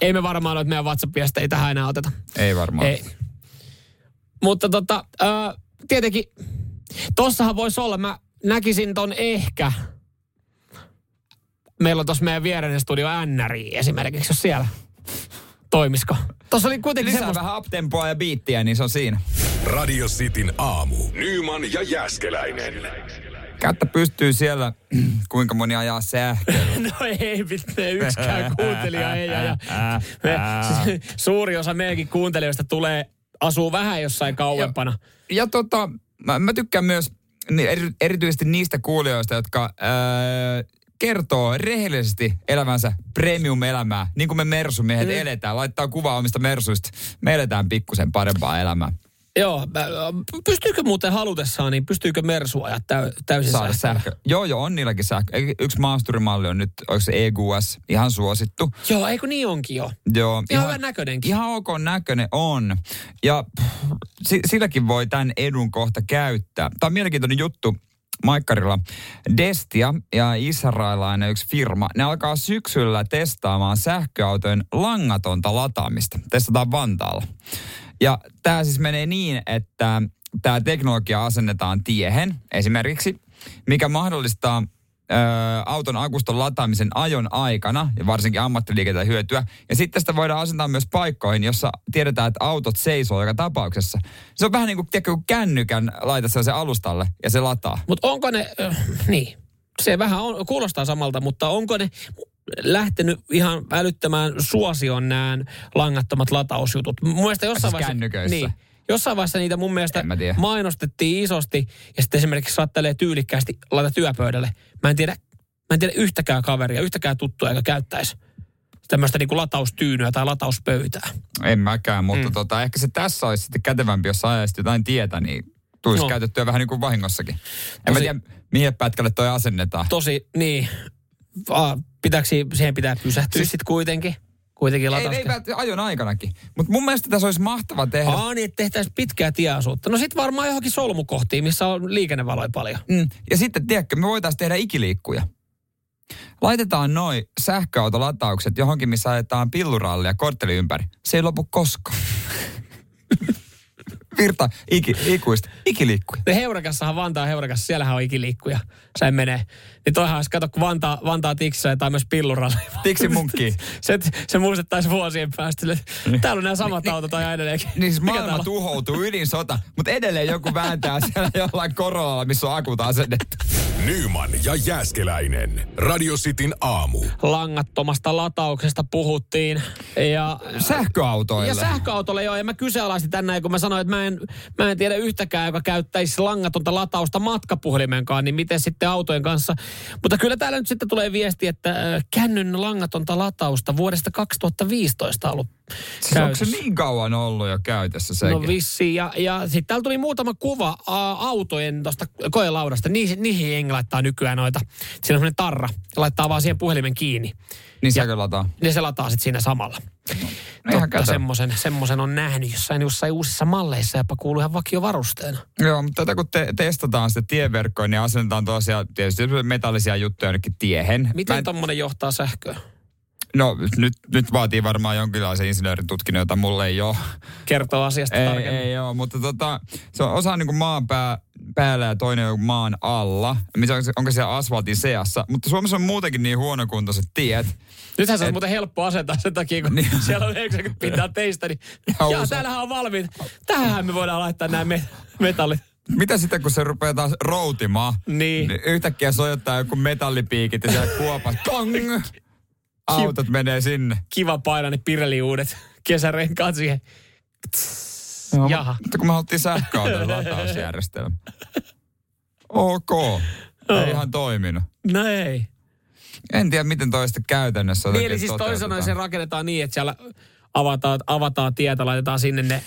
Ei me varmaan ole, että meidän WhatsApp-viestejä tähän enää oteta. Ei varmaan. Ei. Mutta tota, äh, tietenkin, tossahan voisi olla, mä näkisin ton ehkä. Meillä on tuossa meidän viereinen studio NRI esimerkiksi, jos siellä toimisko. Tuossa oli kuitenkin Lisää semmoista... vähän uptempoa ja biittiä, niin se on siinä. Radio Cityn aamu. Nyman ja Jäskeläinen. Kättä pystyy siellä, kuinka moni ajaa sähköä. <laughs> no ei, me yksikään kuuntelija ei aja. Me, suuri osa meidänkin kuuntelijoista tulee asuu vähän jossain kauempana. Ja, ja tota, mä, mä tykkään myös eri, erityisesti niistä kuulijoista, jotka ää, kertoo rehellisesti elämänsä premium-elämää, niin kuin me mersumiehet mm. eletään. Laittaa kuvaa omista mersuista. Me eletään pikkusen parempaa elämää. Joo, pystyykö muuten halutessaan, niin pystyykö Mersu ajaa täy, täysin Saada sähkö. Joo, joo, on niilläkin sähkö. Yksi maasturimalli on nyt, onko se EGS, ihan suosittu. Joo, eikö niin onkin jo? Joo. Ihan, ihan näköinenkin. Ihan ok näköinen on. Ja pff, silläkin voi tämän edun kohta käyttää. Tämä on mielenkiintoinen juttu. Maikkarilla Destia ja israelainen yksi firma, ne alkaa syksyllä testaamaan sähköautojen langatonta lataamista. Testataan Vantaalla. Ja tämä siis menee niin, että tämä teknologia asennetaan tiehen esimerkiksi, mikä mahdollistaa ö, auton akuston lataamisen ajon aikana ja varsinkin ammattiliikenteen hyötyä. Ja sitten sitä voidaan asentaa myös paikkoihin, jossa tiedetään, että autot seisoo joka tapauksessa. Se on vähän niin kuin, tiedätkö, kun kännykän laitat se alustalle ja se lataa. Mutta onko ne, äh, niin, se vähän on, kuulostaa samalta, mutta onko ne lähtenyt ihan älyttömään suosioon nämä langattomat latausjutut? Mun mielestä jossain Siis vaiheessa... kännyköissä? Niin, jossain vaiheessa niitä mun mielestä mainostettiin isosti ja sitten esimerkiksi saattelee tyylikkäästi laita työpöydälle. Mä en tiedä, mä en tiedä yhtäkään kaveria, yhtäkään tuttua, joka käyttäisi tämmöistä niin lataustyynöä tai latauspöytää. En mäkään, mutta mm. tota, ehkä se tässä olisi sitten kätevämpi, jos ajaisit jotain tietä, niin tulisi No. käytettyä vähän niin kuin vahingossakin. En mä Tosi- tiedä, mihin pätkälle toi asennetaan. Tosi, niin, a, pitääkö si- siihen pitää pysähtyä siis, sitten kuitenkin? Kuitenkin Ei, lataus. ei välttämättä ajon aikanakin. Mutta mun mielestä tässä olisi mahtava tehdä. Aa, niin, että tehtäisiin pitkää tieasuutta. No sit varmaan johonkin solmukohtiin, missä on liikennevaloja paljon. Mm. Ja sitten, tiedätkö, me voitaisiin tehdä ikiliikkuja. Laitetaan noin sähköautolataukset johonkin, missä ajetaan pillurallia kortteli ympäri. Se ei lopu koskaan. <laughs> Virta, iki, ikuista, ikiliikkuja. Ne Heurakassahan Vantaa Heurakassa, siellähän on ikiliikkuja. Se menee. Niin toihan olisi, kato, kun Vantaa, Vantaa tiksää tai myös pilluralli. Tiksi munkki. se, se muistettaisi vuosien päästä. Täällä on nämä samat autot ajan edelleenkin. Niin siis maailma tuhoutuu, ydinsota, mutta edelleen joku vääntää siellä jollain korolla, missä on akut asennettu. Nyman ja Jääskeläinen. Radio Cityn aamu. Langattomasta latauksesta puhuttiin. Ja Sähköautoille. Ja sähköautolle joo, ja mä kyseenalaistin tänne, kun mä sanoin, että mä en, mä en tiedä yhtäkään, joka käyttäisi langatonta latausta matkapuhelimenkaan, niin miten sitten autojen kanssa. Mutta kyllä täällä nyt sitten tulee viesti, että kännyn langatonta latausta vuodesta 2015 ollut siis onko se niin kauan ollut jo käytössä sekin? No vissiin. Ja, ja sitten täällä tuli muutama kuva ä, autojen tuosta koelaudasta. Niihin, niihin jengi laittaa nykyään noita. Siinä on semmoinen tarra. Ja laittaa vaan siihen puhelimen kiinni. niin säkö lataa? Ja se lataa sitten siinä samalla. ihan Totta, kätevä. semmoisen, semmoisen on nähnyt jossain, jossain uusissa malleissa, jopa kuuluu ihan vakiovarusteena. Joo, mutta tätä kun te- testataan sitä tieverkkoa, niin asennetaan tosiaan tietysti metallisia juttuja jonnekin tiehen. Miten en- tommonen johtaa sähköä? No nyt, nyt vaatii varmaan jonkinlaisen insinöörin tutkinnon, jota mulle ei ole. Kertoo asiasta Ei, tarkemmin. ei ole, mutta tota, se on osa niin kuin maan pää, päällä ja toinen on maan alla. Missä on, onko siellä asfaltin seassa. Mutta Suomessa on muutenkin niin huonokuntoiset tiet. Nythän se on Et- muuten helppo asentaa sen takia, kun Niin. <laughs> siellä on 90 pintaa teistä, niin Ja <laughs> jaa, täällähän on valmiit. Tähän me voidaan laittaa nämä me- metallit. Mitä sitten, kun se rupeaa taas routimaan? Niin. Yhtäkkiä sojottaa joku metallipiikit ja siellä kuopas. Kong! Autot menee sinne. Kiva painaa ne Pirelli-uudet kesärenkaat siihen. Joo, Jaha. Mutta kun me haluttiin sähköauton latausjärjestelmä. Ok. Ei ihan toiminut. No ei. En tiedä, miten toista käytännössä Niin, eli siis toisin sanoen se rakennetaan niin, että siellä avataan, avataan tietä, laitetaan sinne ne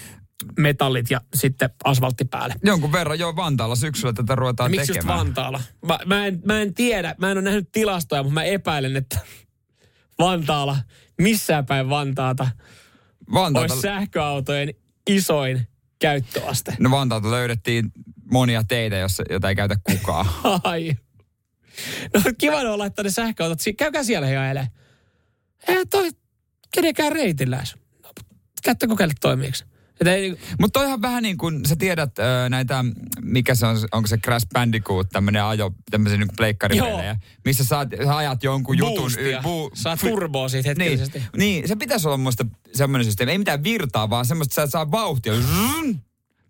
metallit ja sitten asfaltti päälle. Jonkun verran jo Vantaalla syksyllä tätä ruvetaan Miksi just tekemään. Vantaalla? Mä, mä, en, mä en tiedä, mä en ole nähnyt tilastoja, mutta mä epäilen, että Vantaalla, missään päin Vantaata, Vantaalta, olisi sähköautojen isoin käyttöaste. no Vantaalta löydettiin monia teitä, jossa, joita ei käytä kukaan. <laughs> Ai. No kiva on laittaa ne sähköautot. Käykää siellä ja ele. Ei toi kenenkään reitillä. No, Käytte kokeile toimiiko. Mutta toihan vähän niin kuin, sä tiedät ö, näitä, mikä se on, onko se Crash Bandicoot, tämmöinen ajo, tämmöisen niin pleikkaripelejä, missä sä, sä ajat jonkun jutun. boostia. Saa turboa siitä Niin, hetkellisesti. niin, se pitäisi olla muista semmoinen systeemi. Ei mitään virtaa, vaan semmoista, että sä saa vauhtia. Zzz.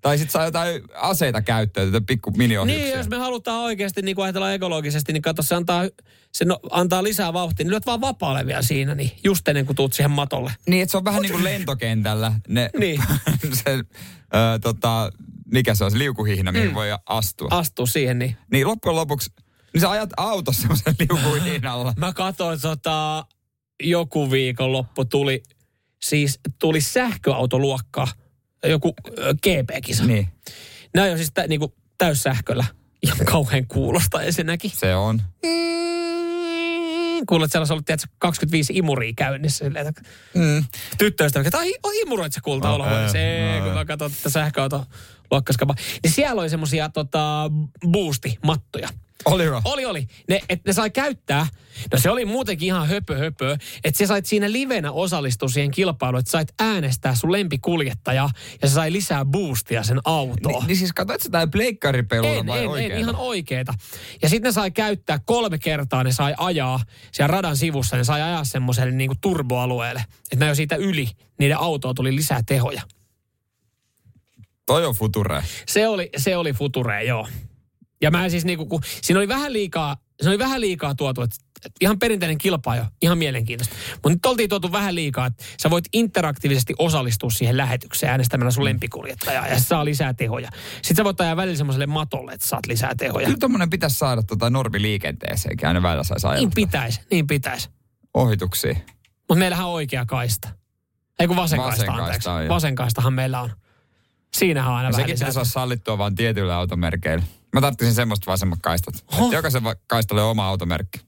Tai sit saa jotain aseita käyttöön, jotain pikku. Niin, jos me halutaan oikeasti niin kuin ajatella ekologisesti, niin kato, se antaa, se no, antaa lisää vauhtia. Niin lyöt vaan vapaalle vielä siinä, niin just ennen kuin tuut siihen matolle. Niin, että se on vähän niin kuin lentokentällä. Ne, <laughs> Niin. <laughs> se, ö, tota, mikä se on, se liukuhihna, mihin voi astua. Astuu siihen, niin. Niin loppujen lopuksi, niin sä ajat autossa semmoisen liukuhihnalla. <laughs> Mä katsoin tota, joku viikonloppu tuli, siis tuli sähköautoluokka, joku GP-kisa. niin, Nämä on siis tä, niin kuin täyssähköllä. Ihan kauhean kuulosta ensinnäkin. se on. Mm, Kuulet, siellä on ollut tiedätkö, 25 imuria käynnissä. Silleen, että Mm. tyttöystävä, että ai, oi, imuroit sä kulta olohuoneessa. ei, Se, no, kun mä katson tätä sähköauto luokkaskapa. Niin siellä oli semmosia tota, boosti-mattoja. Oli? Oli, oli. Ne, et ne sai käyttää, no se oli muutenkin ihan höpö höpö, että sä sait siinä livenä osallistua siihen kilpailuun, että sait äänestää sun lempikuljettaja ja se sai lisää boostia sen autoon. Ni, niin siis katsoit sä tää pleikkaripelulla En, vai en, en, ihan oikeeta. Ja sitten ne sai käyttää kolme kertaa, ne sai ajaa siellä radan sivussa, ne sai ajaa semmoiselle niinku turboalueelle. Että ne jo siitä yli, niiden autoa tuli lisää tehoja. Toi on future. Se oli, se oli future, joo. Ja mä siis niinku, kun siinä oli vähän liikaa, se oli vähän liikaa tuotu, että ihan perinteinen kilpailu, ihan mielenkiintoista. Mutta nyt oltiin tuotu vähän liikaa, että sä voit interaktiivisesti osallistua siihen lähetykseen äänestämällä sun lempikuljettajaa ja saa lisää tehoja. Sitten sä voit ajaa välillä semmoiselle matolle, että saat lisää tehoja. Kyllä tommonen pitäisi saada tota normiliikenteeseenkin, aina välillä saisi ajaa Niin pitäisi, niin pitäisi. ohituksia. Mutta meillähän on oikea kaista. Ei kun vasen kaista, Vasen anteeksi. kaista on, joo. Vasen kaistahan meillä on. Siinähän on aina Ja vähän sekin pitäisi olla sallittua vain tietyillä automerkeillä. Mä tarvitsin semmoista vasemmat kaistat. Että jokaisen va- kaistalle on oma automerkki.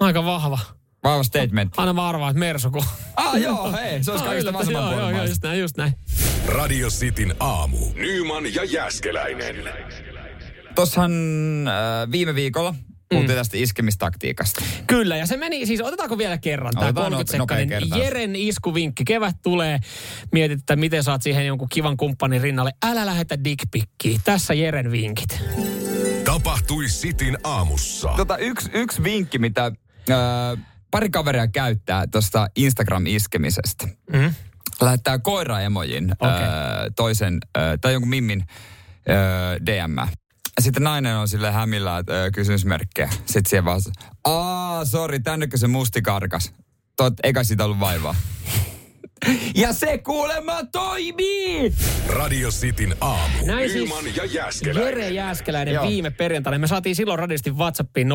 Aika vahva. Vahva statement. Aina mä arvaan, että Mersu kun... Ah joo, hei, se olisi kaikista Joo, vasemman joo, joo, puolen just näin, just näin. Radio Cityn aamu. Nyman ja Jäskeläinen. Tossahan äh, viime viikolla puhuttiin tästä iskemistaktiikasta. Kyllä, ja se meni, siis otetaanko vielä kerran tämä Otetaan 30 nope- nopea sekkainen kertaus. Jeren iskuvinkki. Kevät tulee, mietit, että miten saat siihen jonkun kivan kumppanin rinnalle. Älä lähetä dickpikkiä. Tässä Jeren vinkit. Tapahtui Cityn aamussa. Tota, yksi, yksi vinkki, mitä äh, pari kaveria käyttää tuosta Instagram-iskemisestä. Mm. Lähettää koiraemojin Okei. äh, toisen, äh, tai jonkun mimmin äh, DM. Sitten nainen on sille hämillä, että äh, kysymysmerkkejä. Sitten siihen vaan, aa, sori, tännekö se musti karkas? Tot, eikä siitä ollut vaivaa. Ja se kuulemma toimii! Radio Cityn aamu. Näin siis Nyman ja Jäskeläinen. Jere Jääskeläinen Joo. viime perjantaina. Me saatiin silloin radisti WhatsAppiin 0447255854.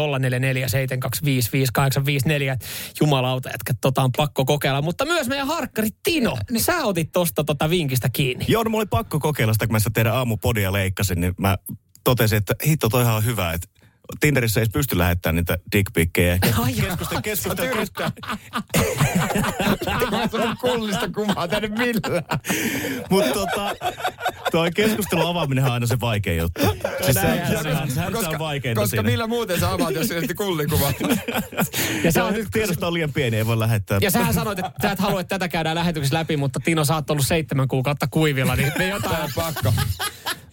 että Jumalauta, että tota on pakko kokeilla. Mutta myös meidän harkkari Tino, niin. sä otit tosta tota vinkistä kiinni. Joo, no mulla oli pakko kokeilla sitä, kun mä sitä teidän aamupodia leikkasin, niin mä totesin, että hitto, toihan on hyvä, että Tinderissä ei pysty lähettämään niitä dickpikkejä. Keskusta, keskusta, keskusta. Mä sanon kullista kuvaa tänne millään. Mutta tota, tuo keskustelu avaaminen on aina se vaikein juttu. Siis se, se, se se, on. se, se, koska, on vaikeinta koska siinä. millä muuten sä avaat, jos ei kullikuva? Ja, Se sä, on, tiedosta on liian pieni, ei voi lähettää. ja sähän sanoit, että sä et halua, että tätä käydään lähetyksessä läpi, mutta Tino, sä oot ollut seitsemän kuukautta kuivilla, niin me jotain, Pakko.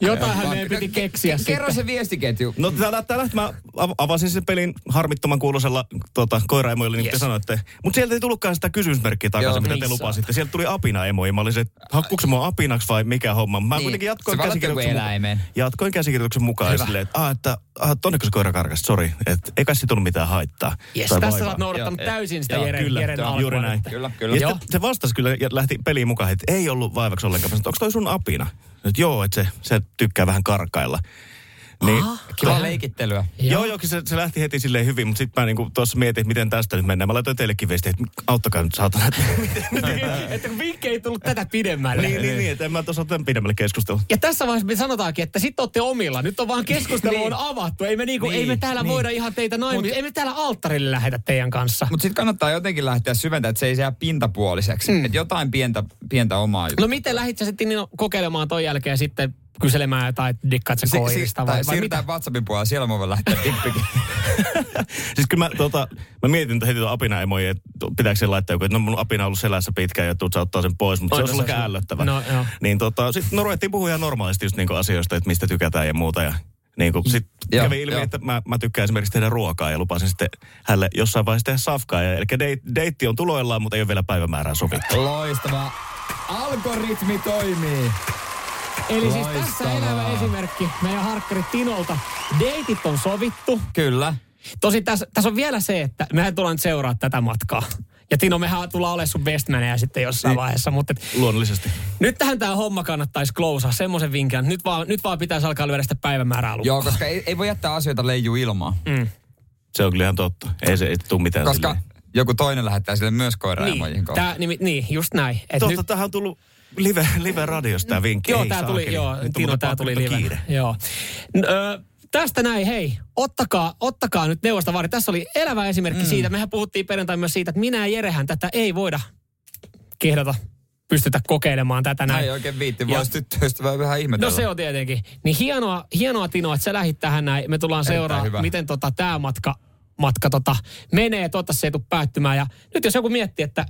jotainhan meidän piti keksiä Kerro sitten. se viestiketju. No täällä, täällä mä av- avasin sen pelin harmittoman kuuloisella tota, koiraemoilla, niin Yes. yes. te sanoitte. Mutta sieltä ei tullutkaan sitä kysymysmerkkiä takaisin, Joo, mitä niin te saa. lupasitte. Sieltä tuli apina emoja. Mä olin se, että hakkuuko mua apinaksi vai mikä homma. Mä Niin. kuitenkin jatkoin käsikirjoituksen, eläimen. jatkoin käsikirjoituksen mukaan. Ja silleen, että, ah, että ah, tonneko se koira karkas, sori. Että eikä se tullut mitään haittaa. Yes, tässä oot noudattanut täysin sitä joo, Jeren, kyllä, Jeren juuri näin. nyt. Kyllä, kyllä. Ja se vastasi kyllä ja lähti peliin mukaan, että ei ollut vaivaksi ollenkaan. Onko toi sun apina? Että joo, että se, se tykkää vähän karkailla. Niin, Kiva Vähän. leikittelyä. Joo, joo, joo se, se lähti heti silleen hyvin, mutta sitten mä niinku tuossa mietin, että miten tästä nyt mennään. Mä laitoin teillekin viestiä, että auttakaa nyt saatana. <laughs> että vinkki ei tullut tätä pidemmälle. niin, niin, niin, että en mä tuossa tämän pidemmälle keskustella. Ja tässä vaiheessa me sanotaankin, että sitten olette omilla. Nyt on vaan keskustelu Niin. on avattu. Ei me, niinku, Niin, ei me täällä niin. voida ihan teitä naimisiin. Ei me täällä alttarille lähetä teidän kanssa. Mutta sitten kannattaa jotenkin lähteä syventämään, että se ei jää pintapuoliseksi. Mm. Että jotain pientä, pientä omaa juttua. No miten lähit sä sitten Nino, kokeilemaan ton jälkeen sitten kyselemään jotain, että dikkaat sä Si- si- koirista vai, tai vai siirrytään mitä? WhatsAppin puolella, siellä mä voin lähteä tippikin. <laughs> Siis kyllä mä, tota, mä mietin heti tuon apina emoja, että pitääkö se laittaa joku, että no mun apina on ollut selässä pitkään ja tuut sä ottaa sen pois, mutta Oi, se ollut olisi- ällöttävä. No, joo. Niin tota, sitten no ruvettiin puhua ihan normaalisti just niinku asioista, että mistä tykätään ja muuta ja niin kuin, sit Joo, kävi ilmi, joo. että mä, mä tykkään esimerkiksi tehdä ruokaa ja lupasin sitten hänelle jossain vaiheessa tehdä safkaa. Ja, eli date, deitti on tuloillaan, mutta ei ole vielä päivämäärää sovittu. Loistavaa. Algoritmi toimii. Eli siis tässä elävä esimerkki meidän harkkari Tinolta. Deitit on sovittu. Kyllä. Tosi tässä, tässä on vielä se, että mehän tullaan nyt seuraa tätä matkaa. Ja Tino, mehän tullaan olemaan sun bestmaneja sitten jossain Niin. vaiheessa. Mutta et, Luonnollisesti. nyt tähän tämä homma kannattaisi klousaa semmoisen vinkin, että nyt vaan, nyt vaan pitäisi alkaa lyödä sitä päivämäärää lukkoon. Joo, koska ei, ei voi jättää asioita leijuu ilmaan. Mm. Se on kyllä ihan totta. Ei se ei tule mitään Koska silleen. joku toinen lähettää sille myös koiraemojiin Niin, tää, nimi, niin, just näin. Et Totta, nyt, tähän on tullut live, live radiosta tämä vinkki. joo, tää tuli, joo, Tino, pakko tuli live. Kiire. Joo. N- Ö, tästä näin, hei, ottakaa, ottakaa nyt neuvosta vaari. Tässä oli elävä esimerkki mm. siitä. Mehän puhuttiin perjantai myös siitä, että minä ja Jerehän tätä ei voida kehdata pystytä kokeilemaan tätä Näin ei oikein viitti. Voisi tyttöystävää vähän ihmetellä. No se on tietenkin. Niin hienoa, hienoa Tino, että sä lähit tähän näin. Me tullaan seuraamaan, miten tota, tämä matka, matka tota, menee. Toivottavasti se ei tule päättymään. Ja nyt jos joku miettii, että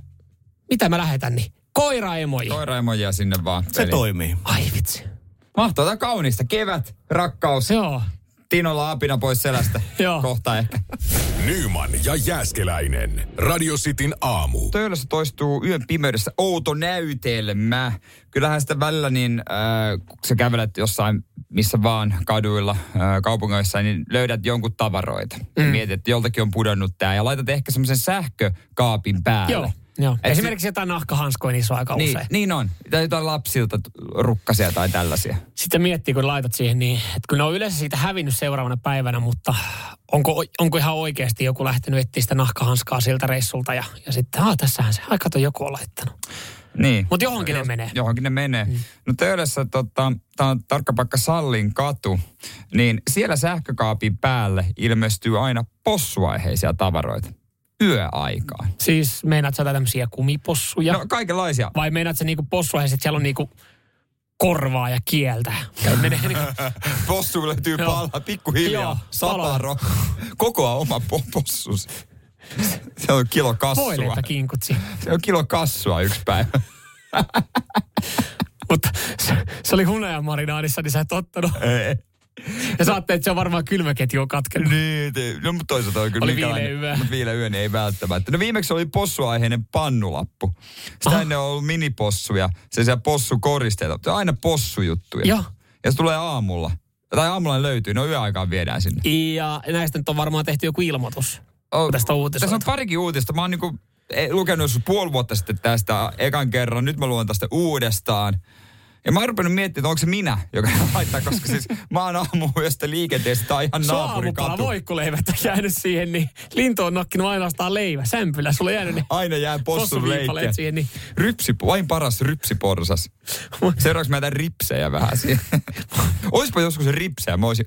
mitä mä lähetän, niin koiraemoji. Koiraemojia sinne vaan. Se peliin. toimii. Ai vitsi. Mahtavaa kaunista. Kevät, rakkaus. Joo. Tinolla apina pois selästä. <laughs> Joo. Kohta ehkä. Nyman ja Jääskeläinen. Radio Cityn aamu. Töölössä toistuu yön pimeydessä outo näytelmä. Kyllähän sitä välillä niin, äh, kun sä kävelet jossain missä vaan kaduilla, äh, kaupungeissa, niin löydät jonkun tavaroita. Mm. Mietit, että joltakin on pudonnut tää ja laitat ehkä semmoisen sähkökaapin päälle. Joo. Joo. Et Esimerkiksi jotain nahkahanskoja niissä on aika Niin, usein. niin on. Tai jotain lapsilta rukkasia tai tällaisia. Sitten miettii, kun laitat siihen, niin että kun ne on yleensä siitä hävinnyt seuraavana päivänä, mutta onko, onko ihan oikeasti joku lähtenyt etsiä sitä nahkahanskaa siltä reissulta ja, ja sitten, ah, tässähän se, ai kato, joku on laittanut. Niin. Mut johonkin ne menee. Johonkin ne menee. Mm. No Töölössä, tota, tämä on tarkka paikka Sallin katu, niin siellä sähkökaapin päälle ilmestyy aina possuaiheisia tavaroita yöaikaan. Siis meinaat sä tämmöisiä kumipossuja? No kaikenlaisia. Vai meinaat sä niinku possuaiheet, että siellä on niinku korvaa ja kieltä? Ja niinku, <laughs> Possu löytyy Joo. pala, pikkuhiljaa, Joo, saparo, <laughs> kokoa oma po- possus. <laughs> Se on kilo kassua. siinä. Se on kilo kassua yksi päivä. Mutta se, se oli hunajan marinaadissa, niin sä et ottanut. Ja sä ajattelet, että se on varmaan kylmäketju on katkenut. Niin, no mutta toisaalta on kyllä Oli viileä yö. Mutta viileä yö, niin ei välttämättä. No viimeksi oli possuaiheinen pannulappu. Sitä Ah. ennen on ollut minipossuja, se siellä possukoristeita. Se on aina possujuttuja. Joo. Ja se tulee aamulla. Tai aamulla ne löytyy, no yöaikaan viedään sinne. Ja näistä nyt on varmaan tehty joku ilmoitus. Oh, tästä on. Tässä on parikin uutista. Mä oon niinku eh, lukenut puoli vuotta sitten tästä ekan kerran. Nyt mä luen tästä uudestaan. Ja mä oon miettimään, että onko se minä, joka <laughs> laittaa, koska siis mä oon aamuyöstä liikenteessä, tää on ihan naapurikatu. aamupala voikkuleivät on jäänyt siihen, niin lintu on nokkinut ainoastaan leivä. Sämpylä, sulla on jäänyt ne Aina jää possun leikkiä. siihen. Niin. Rypsi, vain paras rypsiporsas. Seuraavaksi mä jätän ripsejä vähän siihen. <laughs> Oispa joskus se ripsejä, mä olisin...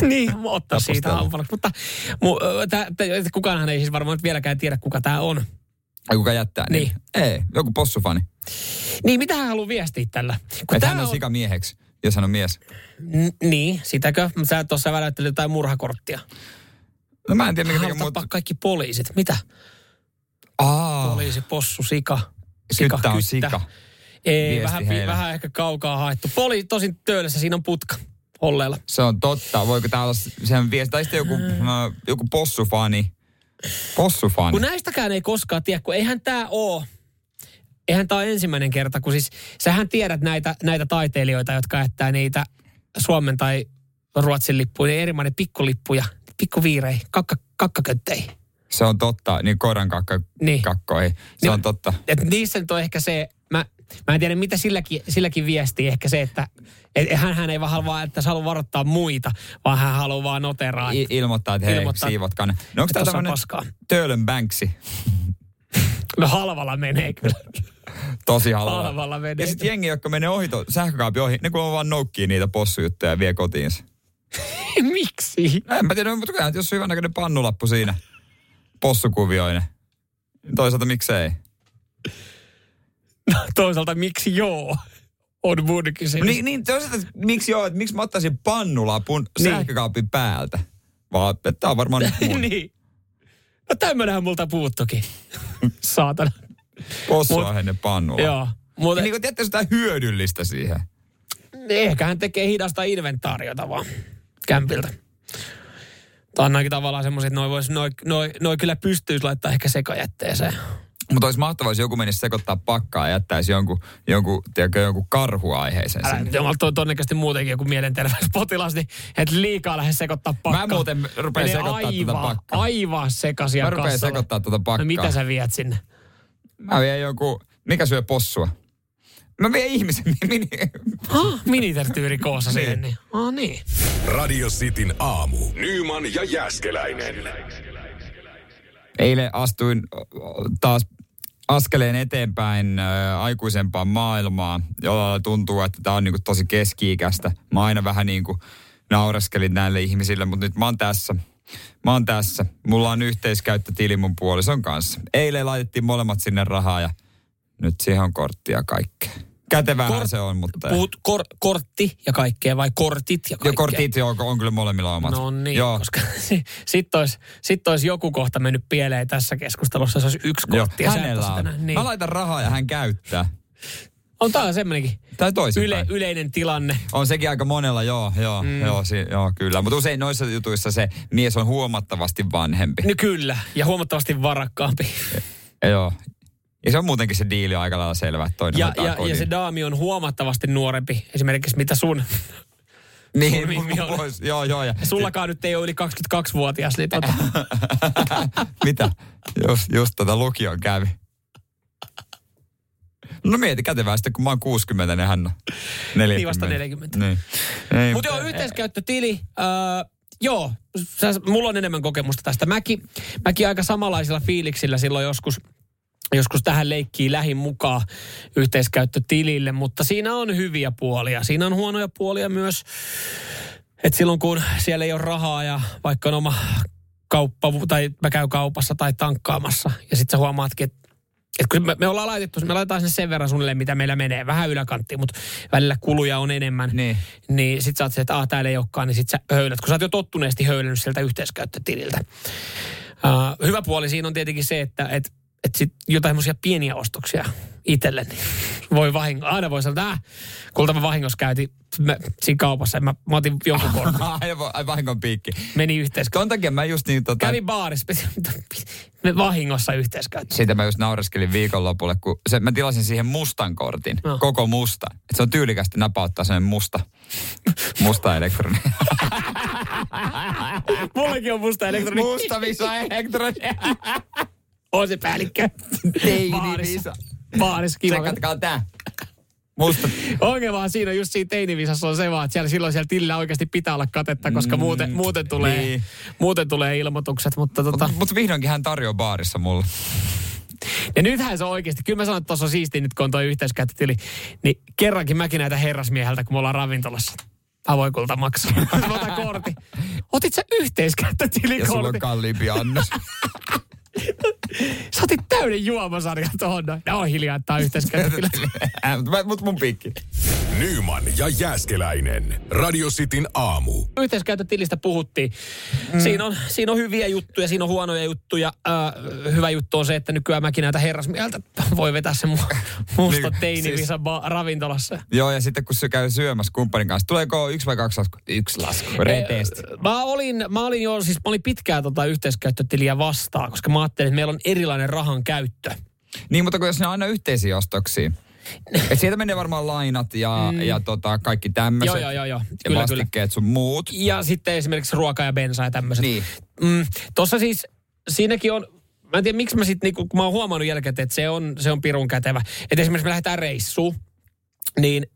niin, mä ottaa siitä aamupalaksi. Mutta mu, ö, tää, tää, kukaanhan ei siis varmaan vieläkään tiedä, kuka tämä on. Ai kuka jättää? Niin. Ei, joku possufani. Niin, mitä hän haluaa viestiä tällä? Kun Että tää hän on sikamieheksi, jos hän on mies. N- niin, sitäkö? Sä tuossa väläyttelit jotain murhakorttia. No mä en tiedä, mikä Hän mikä tappaa muut... kaikki poliisit. Mitä? Aa, Poliisi, possu, sika. kyttä on sika. Ei, vähän, heille. vähän ehkä kaukaa haettu. Poli tosin töölössä, siinä on putka olleella. Se on totta. Voiko tää olla sen viesti? Tai sitten joku, äh, joku possufani. Possufani. Kun näistäkään ei koskaan tiedä, kun eihän tämä oo. Eihän tämä ole ensimmäinen kerta, kun siis sähän tiedät näitä, näitä taiteilijoita, jotka jättää niitä Suomen tai Ruotsin lippuja, niin erimainen pikkulippuja, pikkuviirei, kakka, kakkaköttei. Se on totta, niin koiran kakka, Niin. kakkoihin. Se Niin on totta. Et niissä nyt on ehkä se, mä, mä en tiedä mitä silläkin, silläkin viestii, ehkä se, että et, hän, hän ei vaan halua, että se haluaa varoittaa muita, vaan hän haluaa vaan noteraa. I- ilmoittaa, että hei, Ilmoittaa, siivotkaa ne. No onko tämä tämmöinen. Töölön Banksi? No halvalla menee kyllä. Tosi halvalla. Halvalla menee. Ja sitten jengi, jotka menee ohi, to- sähkökaapin ohi, ne kuulemma vaan noukkii niitä possujuttuja ja vie kotiinsa. <laughs> Miksi? No En mä tiedä, mutta kyllä, jos on hyvänäköinen pannulappu siinä, possukuvioinen. niin Toisaalta miksei. Toisaalta miksi joo? On munkin se. Niin, niin toisaalta, miksi joo, että miksi mä ottaisin pannulapun Niin. sähkökaapin päältä? Vaan, että tää on varmaan <laughs> niin. No tämmönenhän multa puuttukin. <laughs> Saatana. possuaiheinen pannula. Joo. Mutta niin kuin tiedätte jotain hyödyllistä siihen. ehkä hän tekee hidasta inventaariota vaan kämpiltä. Tai ainakin tavallaan semmoiset, että noi, vois, noi, noi, noi kyllä pystyisi laittaa ehkä sekajätteeseen. Mutta olisi mahtavaa, jos joku menisi sekoittaa pakkaa ja jättäisi jonkun, jonkun, tiedätkö, jonkun karhuaiheisen Älä sinne. nyt jumala, toi todennäköisesti muutenkin joku mielenterveyspotilas, niin et liikaa lähde sekoittaa pakkaa. Mä muuten rupean sekoittaa aivan, tätä pakkaa. Aivan sekasia Mä rupean kassalle. sekoittaa tuota pakkaa. No mitä sä viet sinne? Mä vien joku, mikä syö possua? Mä vien ihmisen, <laughs> mini, Ah, minitertyyri koossa Niin. siihen. Niin. Ah, niin. Radio Cityn aamu. Nyman ja Jääskeläinen. Eilen astuin taas askeleen eteenpäin ä, aikuisempaan maailmaan, jolla tuntuu, että tämä on niinku tosi keski-ikäistä. Mä aina vähän niinku naureskelin näille ihmisille, mutta nyt mä oon tässä. Mä oon tässä. Mulla on yhteiskäyttötili mun puolison kanssa. Eilen laitettiin molemmat sinne rahaa ja Nyt siihen on korttia kaikkea. Kätevähän Kort- se on, mutta... Puhut kor, kortti ja kaikkea vai kortit ja kaikkea? Jo kortit on, on kyllä molemmilla omat. No niin, Joo. koska <laughs> sitten olisi, sit olisi joku kohta mennyt pieleen tässä keskustelussa, se olisi yksi Joo. kortti. ja sä et Hänellä on. nähnyt. Niin. Mä laitan rahaa ja hän käyttää. On tää semmoinenkin Tai yle, yleinen tilanne. On sekin aika monella, joo, joo, mm. joo, si, joo kyllä. Mutta usein noissa jutuissa se mies on huomattavasti vanhempi. No kyllä, ja huomattavasti varakkaampi. Ja joo. Ja se on muutenkin se diili aika lailla selvä, toinen Ja, ja, kodin. ja se daami on huomattavasti nuorempi, esimerkiksi mitä sun. niin, on. pois, joo, joo. Ja Sullakaan nyt ei ole yli 22-vuotias, niin tota, <laughs> Mitä? Just, just tota lukion kävi. No mieti kätevää sitten, kun mä oon 60, niin hän on 40. Niin vasta 40. Niin. Mutta joo, yhteiskäyttötili. Äh, joo, sä, mulla on enemmän kokemusta tästä. Mäkin, mäkin aika samanlaisilla fiiliksillä silloin joskus, joskus tähän leikkiin lähin mukaan yhteiskäyttötilille, mutta siinä on hyviä puolia. Siinä on huonoja puolia myös, että silloin kun siellä ei ole rahaa ja vaikka on oma kauppa, tai mä käyn kaupassa tai tankkaamassa, ja sitten sä huomaatkin, että et kun me, me ollaan laitettu, me laitetaan sinne sen verran suunnilleen, mitä meillä menee. Vähän yläkanttiin, mutta välillä kuluja on enemmän. Niin. Niin sit sä oot se, että aah, täällä ei olekaan, niin sit sä höylät. Kun sä oot jo tottuneesti höylännyt sieltä yhteiskäyttötililtä. Uh, hyvä puoli siinä on tietenkin se, että et, et sit jotain semmoisia pieniä ostoksia itselleni voi vahingo. Aina voi sanoa, että äh, kulta mä vahingossa käytin mä, siinä kaupassa. Mä, mä otin jonkun kortin. <laughs> Ai vahingon piikki. Meni yhteiskäyttö. Ton takia mä just niin tota... Kävin baarissa. Me vahingossa yhteiskäyttö. Siitä mä just naureskelin viikonlopulle, kun se, mä tilasin siihen mustan kortin. No. Koko musta. Et se on tyylikästi napauttaa sen musta, musta elektroni. <laughs> Mullakin on musta elektroni. musta visa elektroni. <laughs> On se päällikkö. Teini Baarissa. kiva. Tsekatkaa tää. Musta. Ongelma siinä just siinä teinivisassa on se vaan, että siellä, silloin siellä tilillä oikeasti pitää olla katetta, koska muuten, muuten, tulee, niin. muuten tulee ilmoitukset. Mutta tota, Mutta vihdoinkin hän tarjoaa baarissa mulle. ja nythän se on oikeasti, kyllä mä sanon, että tuossa on siistiä nyt, kun on toi yhteiskäyttötili, niin kerrankin mäkin näitä herrasmieheltä, kun me ollaan ravintolassa. Avoikulta maksaa. <laughs> Mä otan kortin. Otit sä Ja sulla on yhteiskäyttötilikortin? kalliimpi annos. <laughs> Sä otit täyden juomasarjan tuohon noin. Ne on hiljaa, että tää on yhteiskäyttötili. <laughs> Mutta mun piikki. Nyman ja Jääskeläinen. Radio Cityn aamu. yhteiskäyttötilistä puhuttiin. Mm. Siinä, on, siinä on hyviä juttuja, siinä on huonoja juttuja. Äh, hyvä juttu on se, että nykyään mäkin näitä herrasmieltä voi vetää sen mu- musta Niin, teinivisa siis- ba- ravintolassa. Joo, ja sitten kun se käy syömässä kumppanin kanssa, tuleeko yksi vai kaksi lasku? Yksi lasku. Reteesti. Eh, Mä olin, mä olin jo, siis mä olin pitkään tota yhteiskäyttötiliä vastaan, koska mä ajattelin, että meillä on erilainen rahan käyttö. Niin, mutta kun jos ne on aina yhteisiä ostoksia. <laughs> Et sieltä menee varmaan lainat ja, mm. ja tota, kaikki tämmöiset. Joo, joo, joo, joo. Ja Kyllä, vastikkeet sun muut. Ja sitten esimerkiksi ruoka ja bensa ja tämmöiset. Niin. Mm, Tuossa siis, siinäkin on, mä en tiedä miksi mä sitten, niinku, kun mä oon huomannut jälkeen, että se on, se on pirun kätevä. Että esimerkiksi me lähdetään reissuun, niin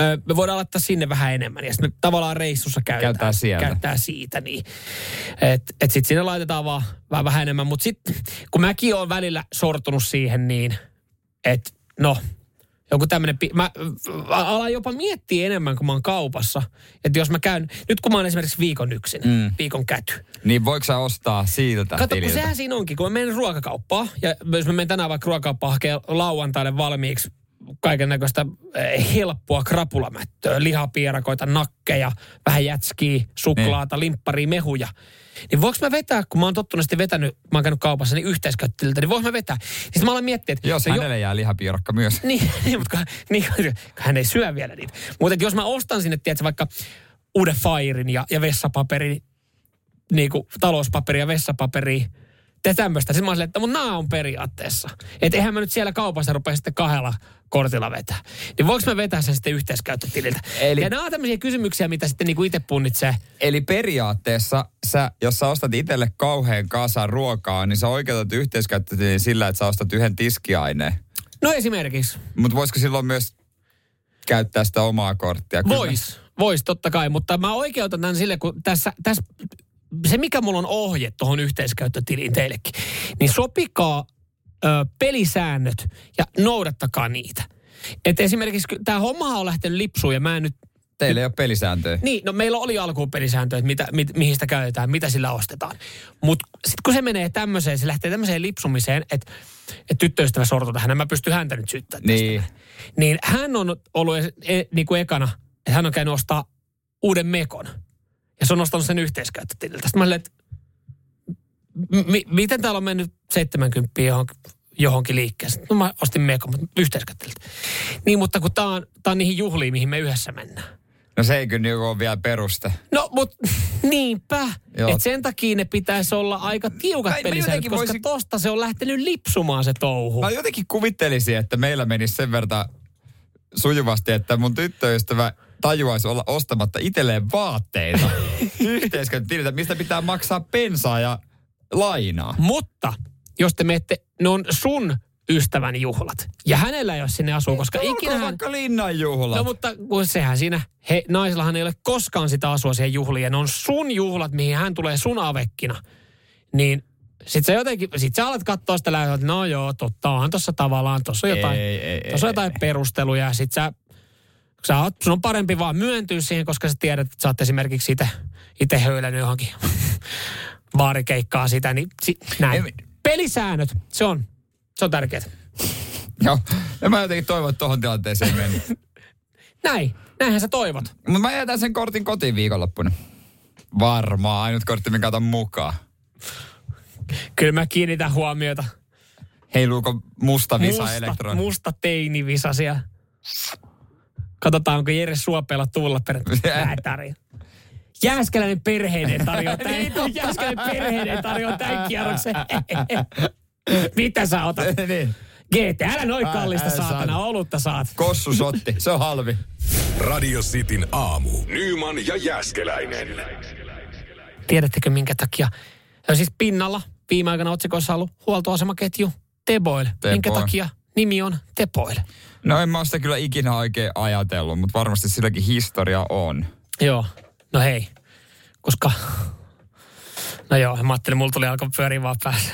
ö, me voidaan laittaa sinne vähän enemmän. Ja sitten me tavallaan reissussa käytetään, Käytetään sieltä. käytetään siitä. Niin. Että et sitten sinne laitetaan vaan vähän, vähän enemmän. Mutta sitten kun mäkin oon välillä sortunut siihen niin, että no, joku tämmöinen, mä alan jopa miettiä enemmän, kun mä oon kaupassa. Että jos mä käyn, nyt kun mä oon esimerkiksi viikon yksin, mm. viikon käty. Niin voiko sä ostaa siltä Kato, kun tililtä? sehän siinä onkin, kun mä menen ruokakauppaan, ja jos mä menen tänään vaikka ruokakauppaan hakee lauantaille valmiiksi kaiken näköistä helppoa krapulamättöä, lihapierakoita, nakkeja, vähän jätskiä, suklaata, limpparia, mehuja. Niin voiko mä vetää, kun mä oon tottuneesti vetänyt, mä oon käynyt kaupassa, niin yhteiskäyttiltä, niin voiko mä vetää? Sitten mä alan miettiä, että... Jos no jo- hänelle jää lihapiirakka myös. <laughs> niin, niin mutta niin, hän ei syö vielä niitä. Mutta jos mä ostan sinne, tiedätkö, vaikka uuden fairin ja, ja vessapaperin, niin kuin talouspaperi ja vessapaperi, ja tämmöistä. Sitten mä silleen, että mun nää on periaatteessa. Että eihän mä nyt siellä kaupassa rupea sitten kahdella kortilla vetää. Niin voiko mä vetää sen sitten yhteiskäyttötililtä? Eli-. Ja nämä on tämmöisiä kysymyksiä, mitä sitten niinku itse punnitsee. Eli periaatteessa, sä, jos sä ostat itselle kauhean kasan ruokaa, niin sä oikeutat yhteiskäyttötiliin sillä, että sä ostat yhden tiskiaineen. No esimerkiksi. Mutta voisiko silloin myös käyttää sitä omaa korttia? Kyllä. Vois, vois totta kai, mutta mä oikeutan tämän sille, kun tässä, tässä se mikä mulla on ohje tuohon yhteiskäyttötiliin teillekin, niin sopikaa ö, pelisäännöt ja noudattakaa niitä. Et esimerkiksi tämä homma on lähtenyt lipsuun ja mä en nyt Teillä ei ole pelisääntöjä. Niin, no meillä oli alkuun pelisääntöjä, että mitä, mi, mihin sitä käytetään, mitä sillä ostetaan. Mutta sitten kun se menee tämmöiseen, se lähtee tämmöiseen lipsumiseen, että, että tyttöystävä sortui tähän, mä pystyn häntä nyt syyttämään tästä. Niin. Niin hän on ollut e, e, niin kuin ekana, että hän on käynyt ostaa uuden mekon. Ja se on ostanut sen yhteiskäyttötililtä. Sitten mä olin, että m- miten täällä on mennyt 70 johonkin, johonkin liikkeeseen? No mä ostin mekon, mutta yhteiskäyttötililtä. Niin, mutta kun tää on, tää on niihin juhliin, mihin me yhdessä mennään. No se ei kyllä ole vielä peruste. No, mutta <laughs> niinpä. Joo. Et sen takia ne pitäisi olla aika tiukat Mä- pelisäännöt, koska voisin- tosta se on lähtenyt lipsumaan se touhu. Mä jotenkin kuvittelisin, että meillä menisi sen verran sujuvasti, että mun tyttöystävä tajuaisi olla ostamatta itselleen vaatteita <laughs> yhteiskäyttötililtä, mistä pitää maksaa pensaa ja lainaa. Mutta jos te menette, ne on sun ystävän juhlat. Ja hänellä ei ole sinne asua, koska ikinä hän... vaikka linnan juhlat. No mutta kun sehän siinä, he, naisillahan ei ole koskaan sitä asua siihen juhliin. Ja ne on sun juhlat, mihin hän tulee sun avekkina. Niin sit sä jotenkin, sit sä alat katsoa sitä lähdöä, että no joo, totta onhan tossa tavallaan, tossa on jotain, Ei, ei, ei, tossa on ei, jotain perusteluja. Ja sit sä, sä oot, sun on parempi vaan myöntyä siihen, koska sä tiedät, että sä oot esimerkiksi itse, itse höylännyt johonkin <laughs> baarikeikkaa sitä, niin si, näin. Ei- Pelisäännöt, se on, se on tärkeää. <laughs> Joo. Ja mä jotenkin toivon, että tohon tilanteeseen meni. <laughs> Näin, näinhän sä toivot. Mutta mä jätän sen kortin kotiin viikonloppuna. Varmaan, ainut kortti, minkä otan mukaan. Kyllä mä kiinnitän huomiota. Heiluuko musta visa musta, elektroni? musta teinivisa siellä. Katsotaan, onko Jere Suopeella tuulla perjantaina. <laughs> Näin tarjoaa. Jääskeläinen perheinen tarjoaa <laughs> tämän, Niin, Jääskeläinen perheinen tarjoaa tämän kierroksen. <laughs> Mitä sä otat? <laughs> niin. GT, älä noin kallista ää, saatana, saat. olutta saat. Kossu sotti, se on halvi. Radio Cityn aamu. Nyman ja Jäskeläinen. Tiedättekö minkä takia? Ja siis pinnalla viime aikoina otsikoissa ollut huoltoasemaketju Teboil. Minkä Teboil. takia nimi on Teboil? No en mä sitä kyllä ikinä oikein ajatellut, mutta varmasti silläkin historia on. Joo, no hei, koska... No joo, mä ajattelin, mulla tuli alkoi pyöriä vaan päässä.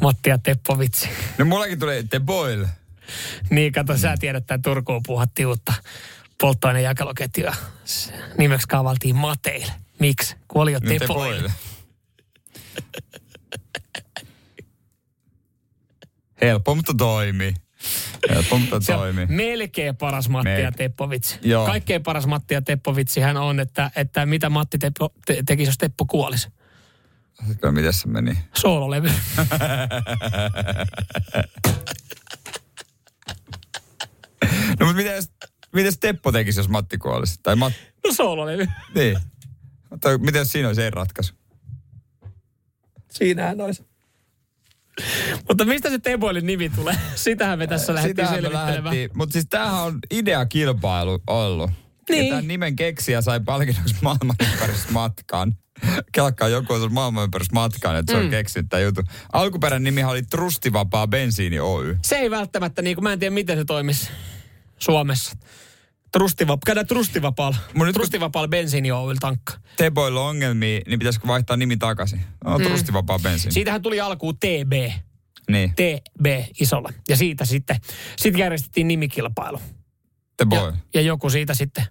Matti ja Teppo vitsi. No mullakin tuli The Boil. Niin, kato, sä tiedät, että Turkuun puhattiin uutta polttoainejakeluketjua. S- Nimeksi kaavaltiin Mateille. Miksi? Kun oli jo No, The Tepoille. Boil. Helppo, mutta toimi. Mutta on toimi. melkein paras Matti ja Teppovitsi. Joo. Kaikkein paras Matti ja Teppovitsi hän on, että, että mitä Matti Teppo, te, tekisi, jos Teppo kuolisi. Kyllä, miten se meni? Soololevy. <laughs> No mutta miten, miten Teppo tekisi, jos Matti kuolisi? Tai Mat... No soololevy. Niin. Tai miten siinä olisi ei ratkaisu? Siinähän olisi. <laughs> Mutta mistä se Teboilin nimi tulee? <laughs> Sitähän me tässä lähdettiin selvittelemään. Mutta siis tämähän on ideakilpailu ollut. Niin. Ja tämän nimen keksijä sai palkinnoksi <laughs> maailman matkaan. Kelkkaa joku on maailman matkaan, että se on Mm. keksinyt tämän jutun. Alkuperäinen nimi oli Trustivapaa bensiini Oy. Se ei välttämättä, niin kuin mä en tiedä miten se toimisi Suomessa. Trustivap, käydään trustivapaalla. Mun nyt Trustivapaalla bensiini Oyl tankka. Teboilla on ongelmia, niin pitäisikö vaihtaa nimi takaisin? No, Trustivapaa bensiini. Siitähän tuli alkuun TB. Niin, TB isolla. Ja siitä sitten, sitten järjestettiin nimikilpailu. Teboil. Ja, ja joku siitä sitten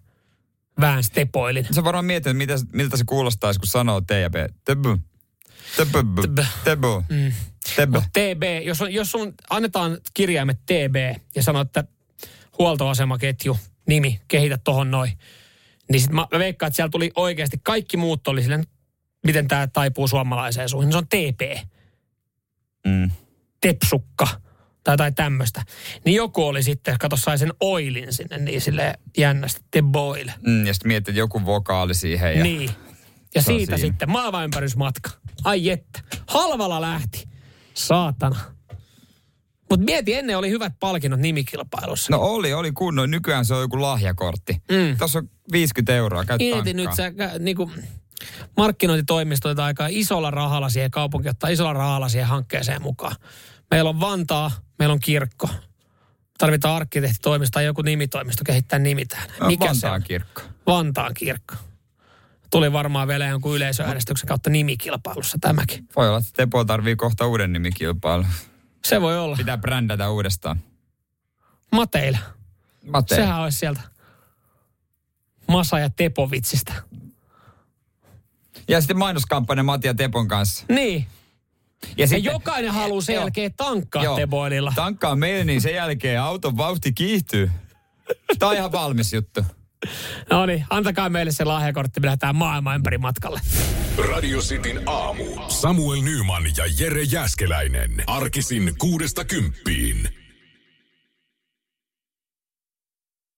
väänsi Tepoilin. Sä varmaan mietit, mitä, miltä se kuulostaisi, kun sanoo T ja B. Tebu. Tebu. Teb. Tebu. Mm. Tebu. Mut TB, jos, on, jos on, annetaan kirjaimet TB ja sanoo, että huoltoasemaketju, nimi, kehitä tohon noin, niin sit mä, mä veikkaan, että siellä tuli oikeasti, kaikki muut oli silleen, miten tämä taipuu suomalaiseen suuhun. Se on TP, Mm. tepsukka tai jotain tämmöistä. Niin joku oli sitten, kato sai sen oilin sinne, niin sille jännästi, the boil. Mm, ja sitten mietit, joku vokaali siihen. Ja... Niin. Ja siitä siinä. sitten maailmanympärysmatka. Ai että. Halvalla lähti. Saatana. Mutta mieti, ennen oli hyvät palkinnot nimikilpailussa. No oli, oli kunnon. Nykyään se on joku lahjakortti. Mm. Tuossa on 50 euroa, käyt Mieti nyt, sä, niinku, markkinointitoimisto otetaan aika isolla rahalla siihen, kaupunki ottaa isolla rahalla siihen hankkeeseen mukaan. Meillä on Vantaa, meillä on kirkko. Tarvitaan arkkitehtitoimisto tai joku nimitoimisto kehittää nimi tähän. No, Mikä se Vantaan on? kirkko. Vantaan kirkko. Tuli varmaan vielä jonkun yleisöäänestyksen kautta nimikilpailussa tämäkin. Voi olla, että Tepo tarvii kohta uuden nimikilpailu. Se voi olla. Pitää brändätä uudestaan. Mateille. Mate. Sehän olisi sieltä. Masa ja Tepovitsista. Ja sitten mainoskampanja Matia Tepon kanssa. Niin. Ja, Ja sitten, jokainen haluaa sen Joo. jälkeen tankkaa Joo. Teboililla. Tankkaa meille, niin sen jälkeen auton vauhti kiihtyy. Tämä on ihan valmis juttu. No niin, antakaa meille se lahjakortti, me lähdetään maailman ympäri matkalle. Radio Cityn aamu. Samuel Nyman ja Jere Jäskeläinen. Arkisin kuudesta kymppiin.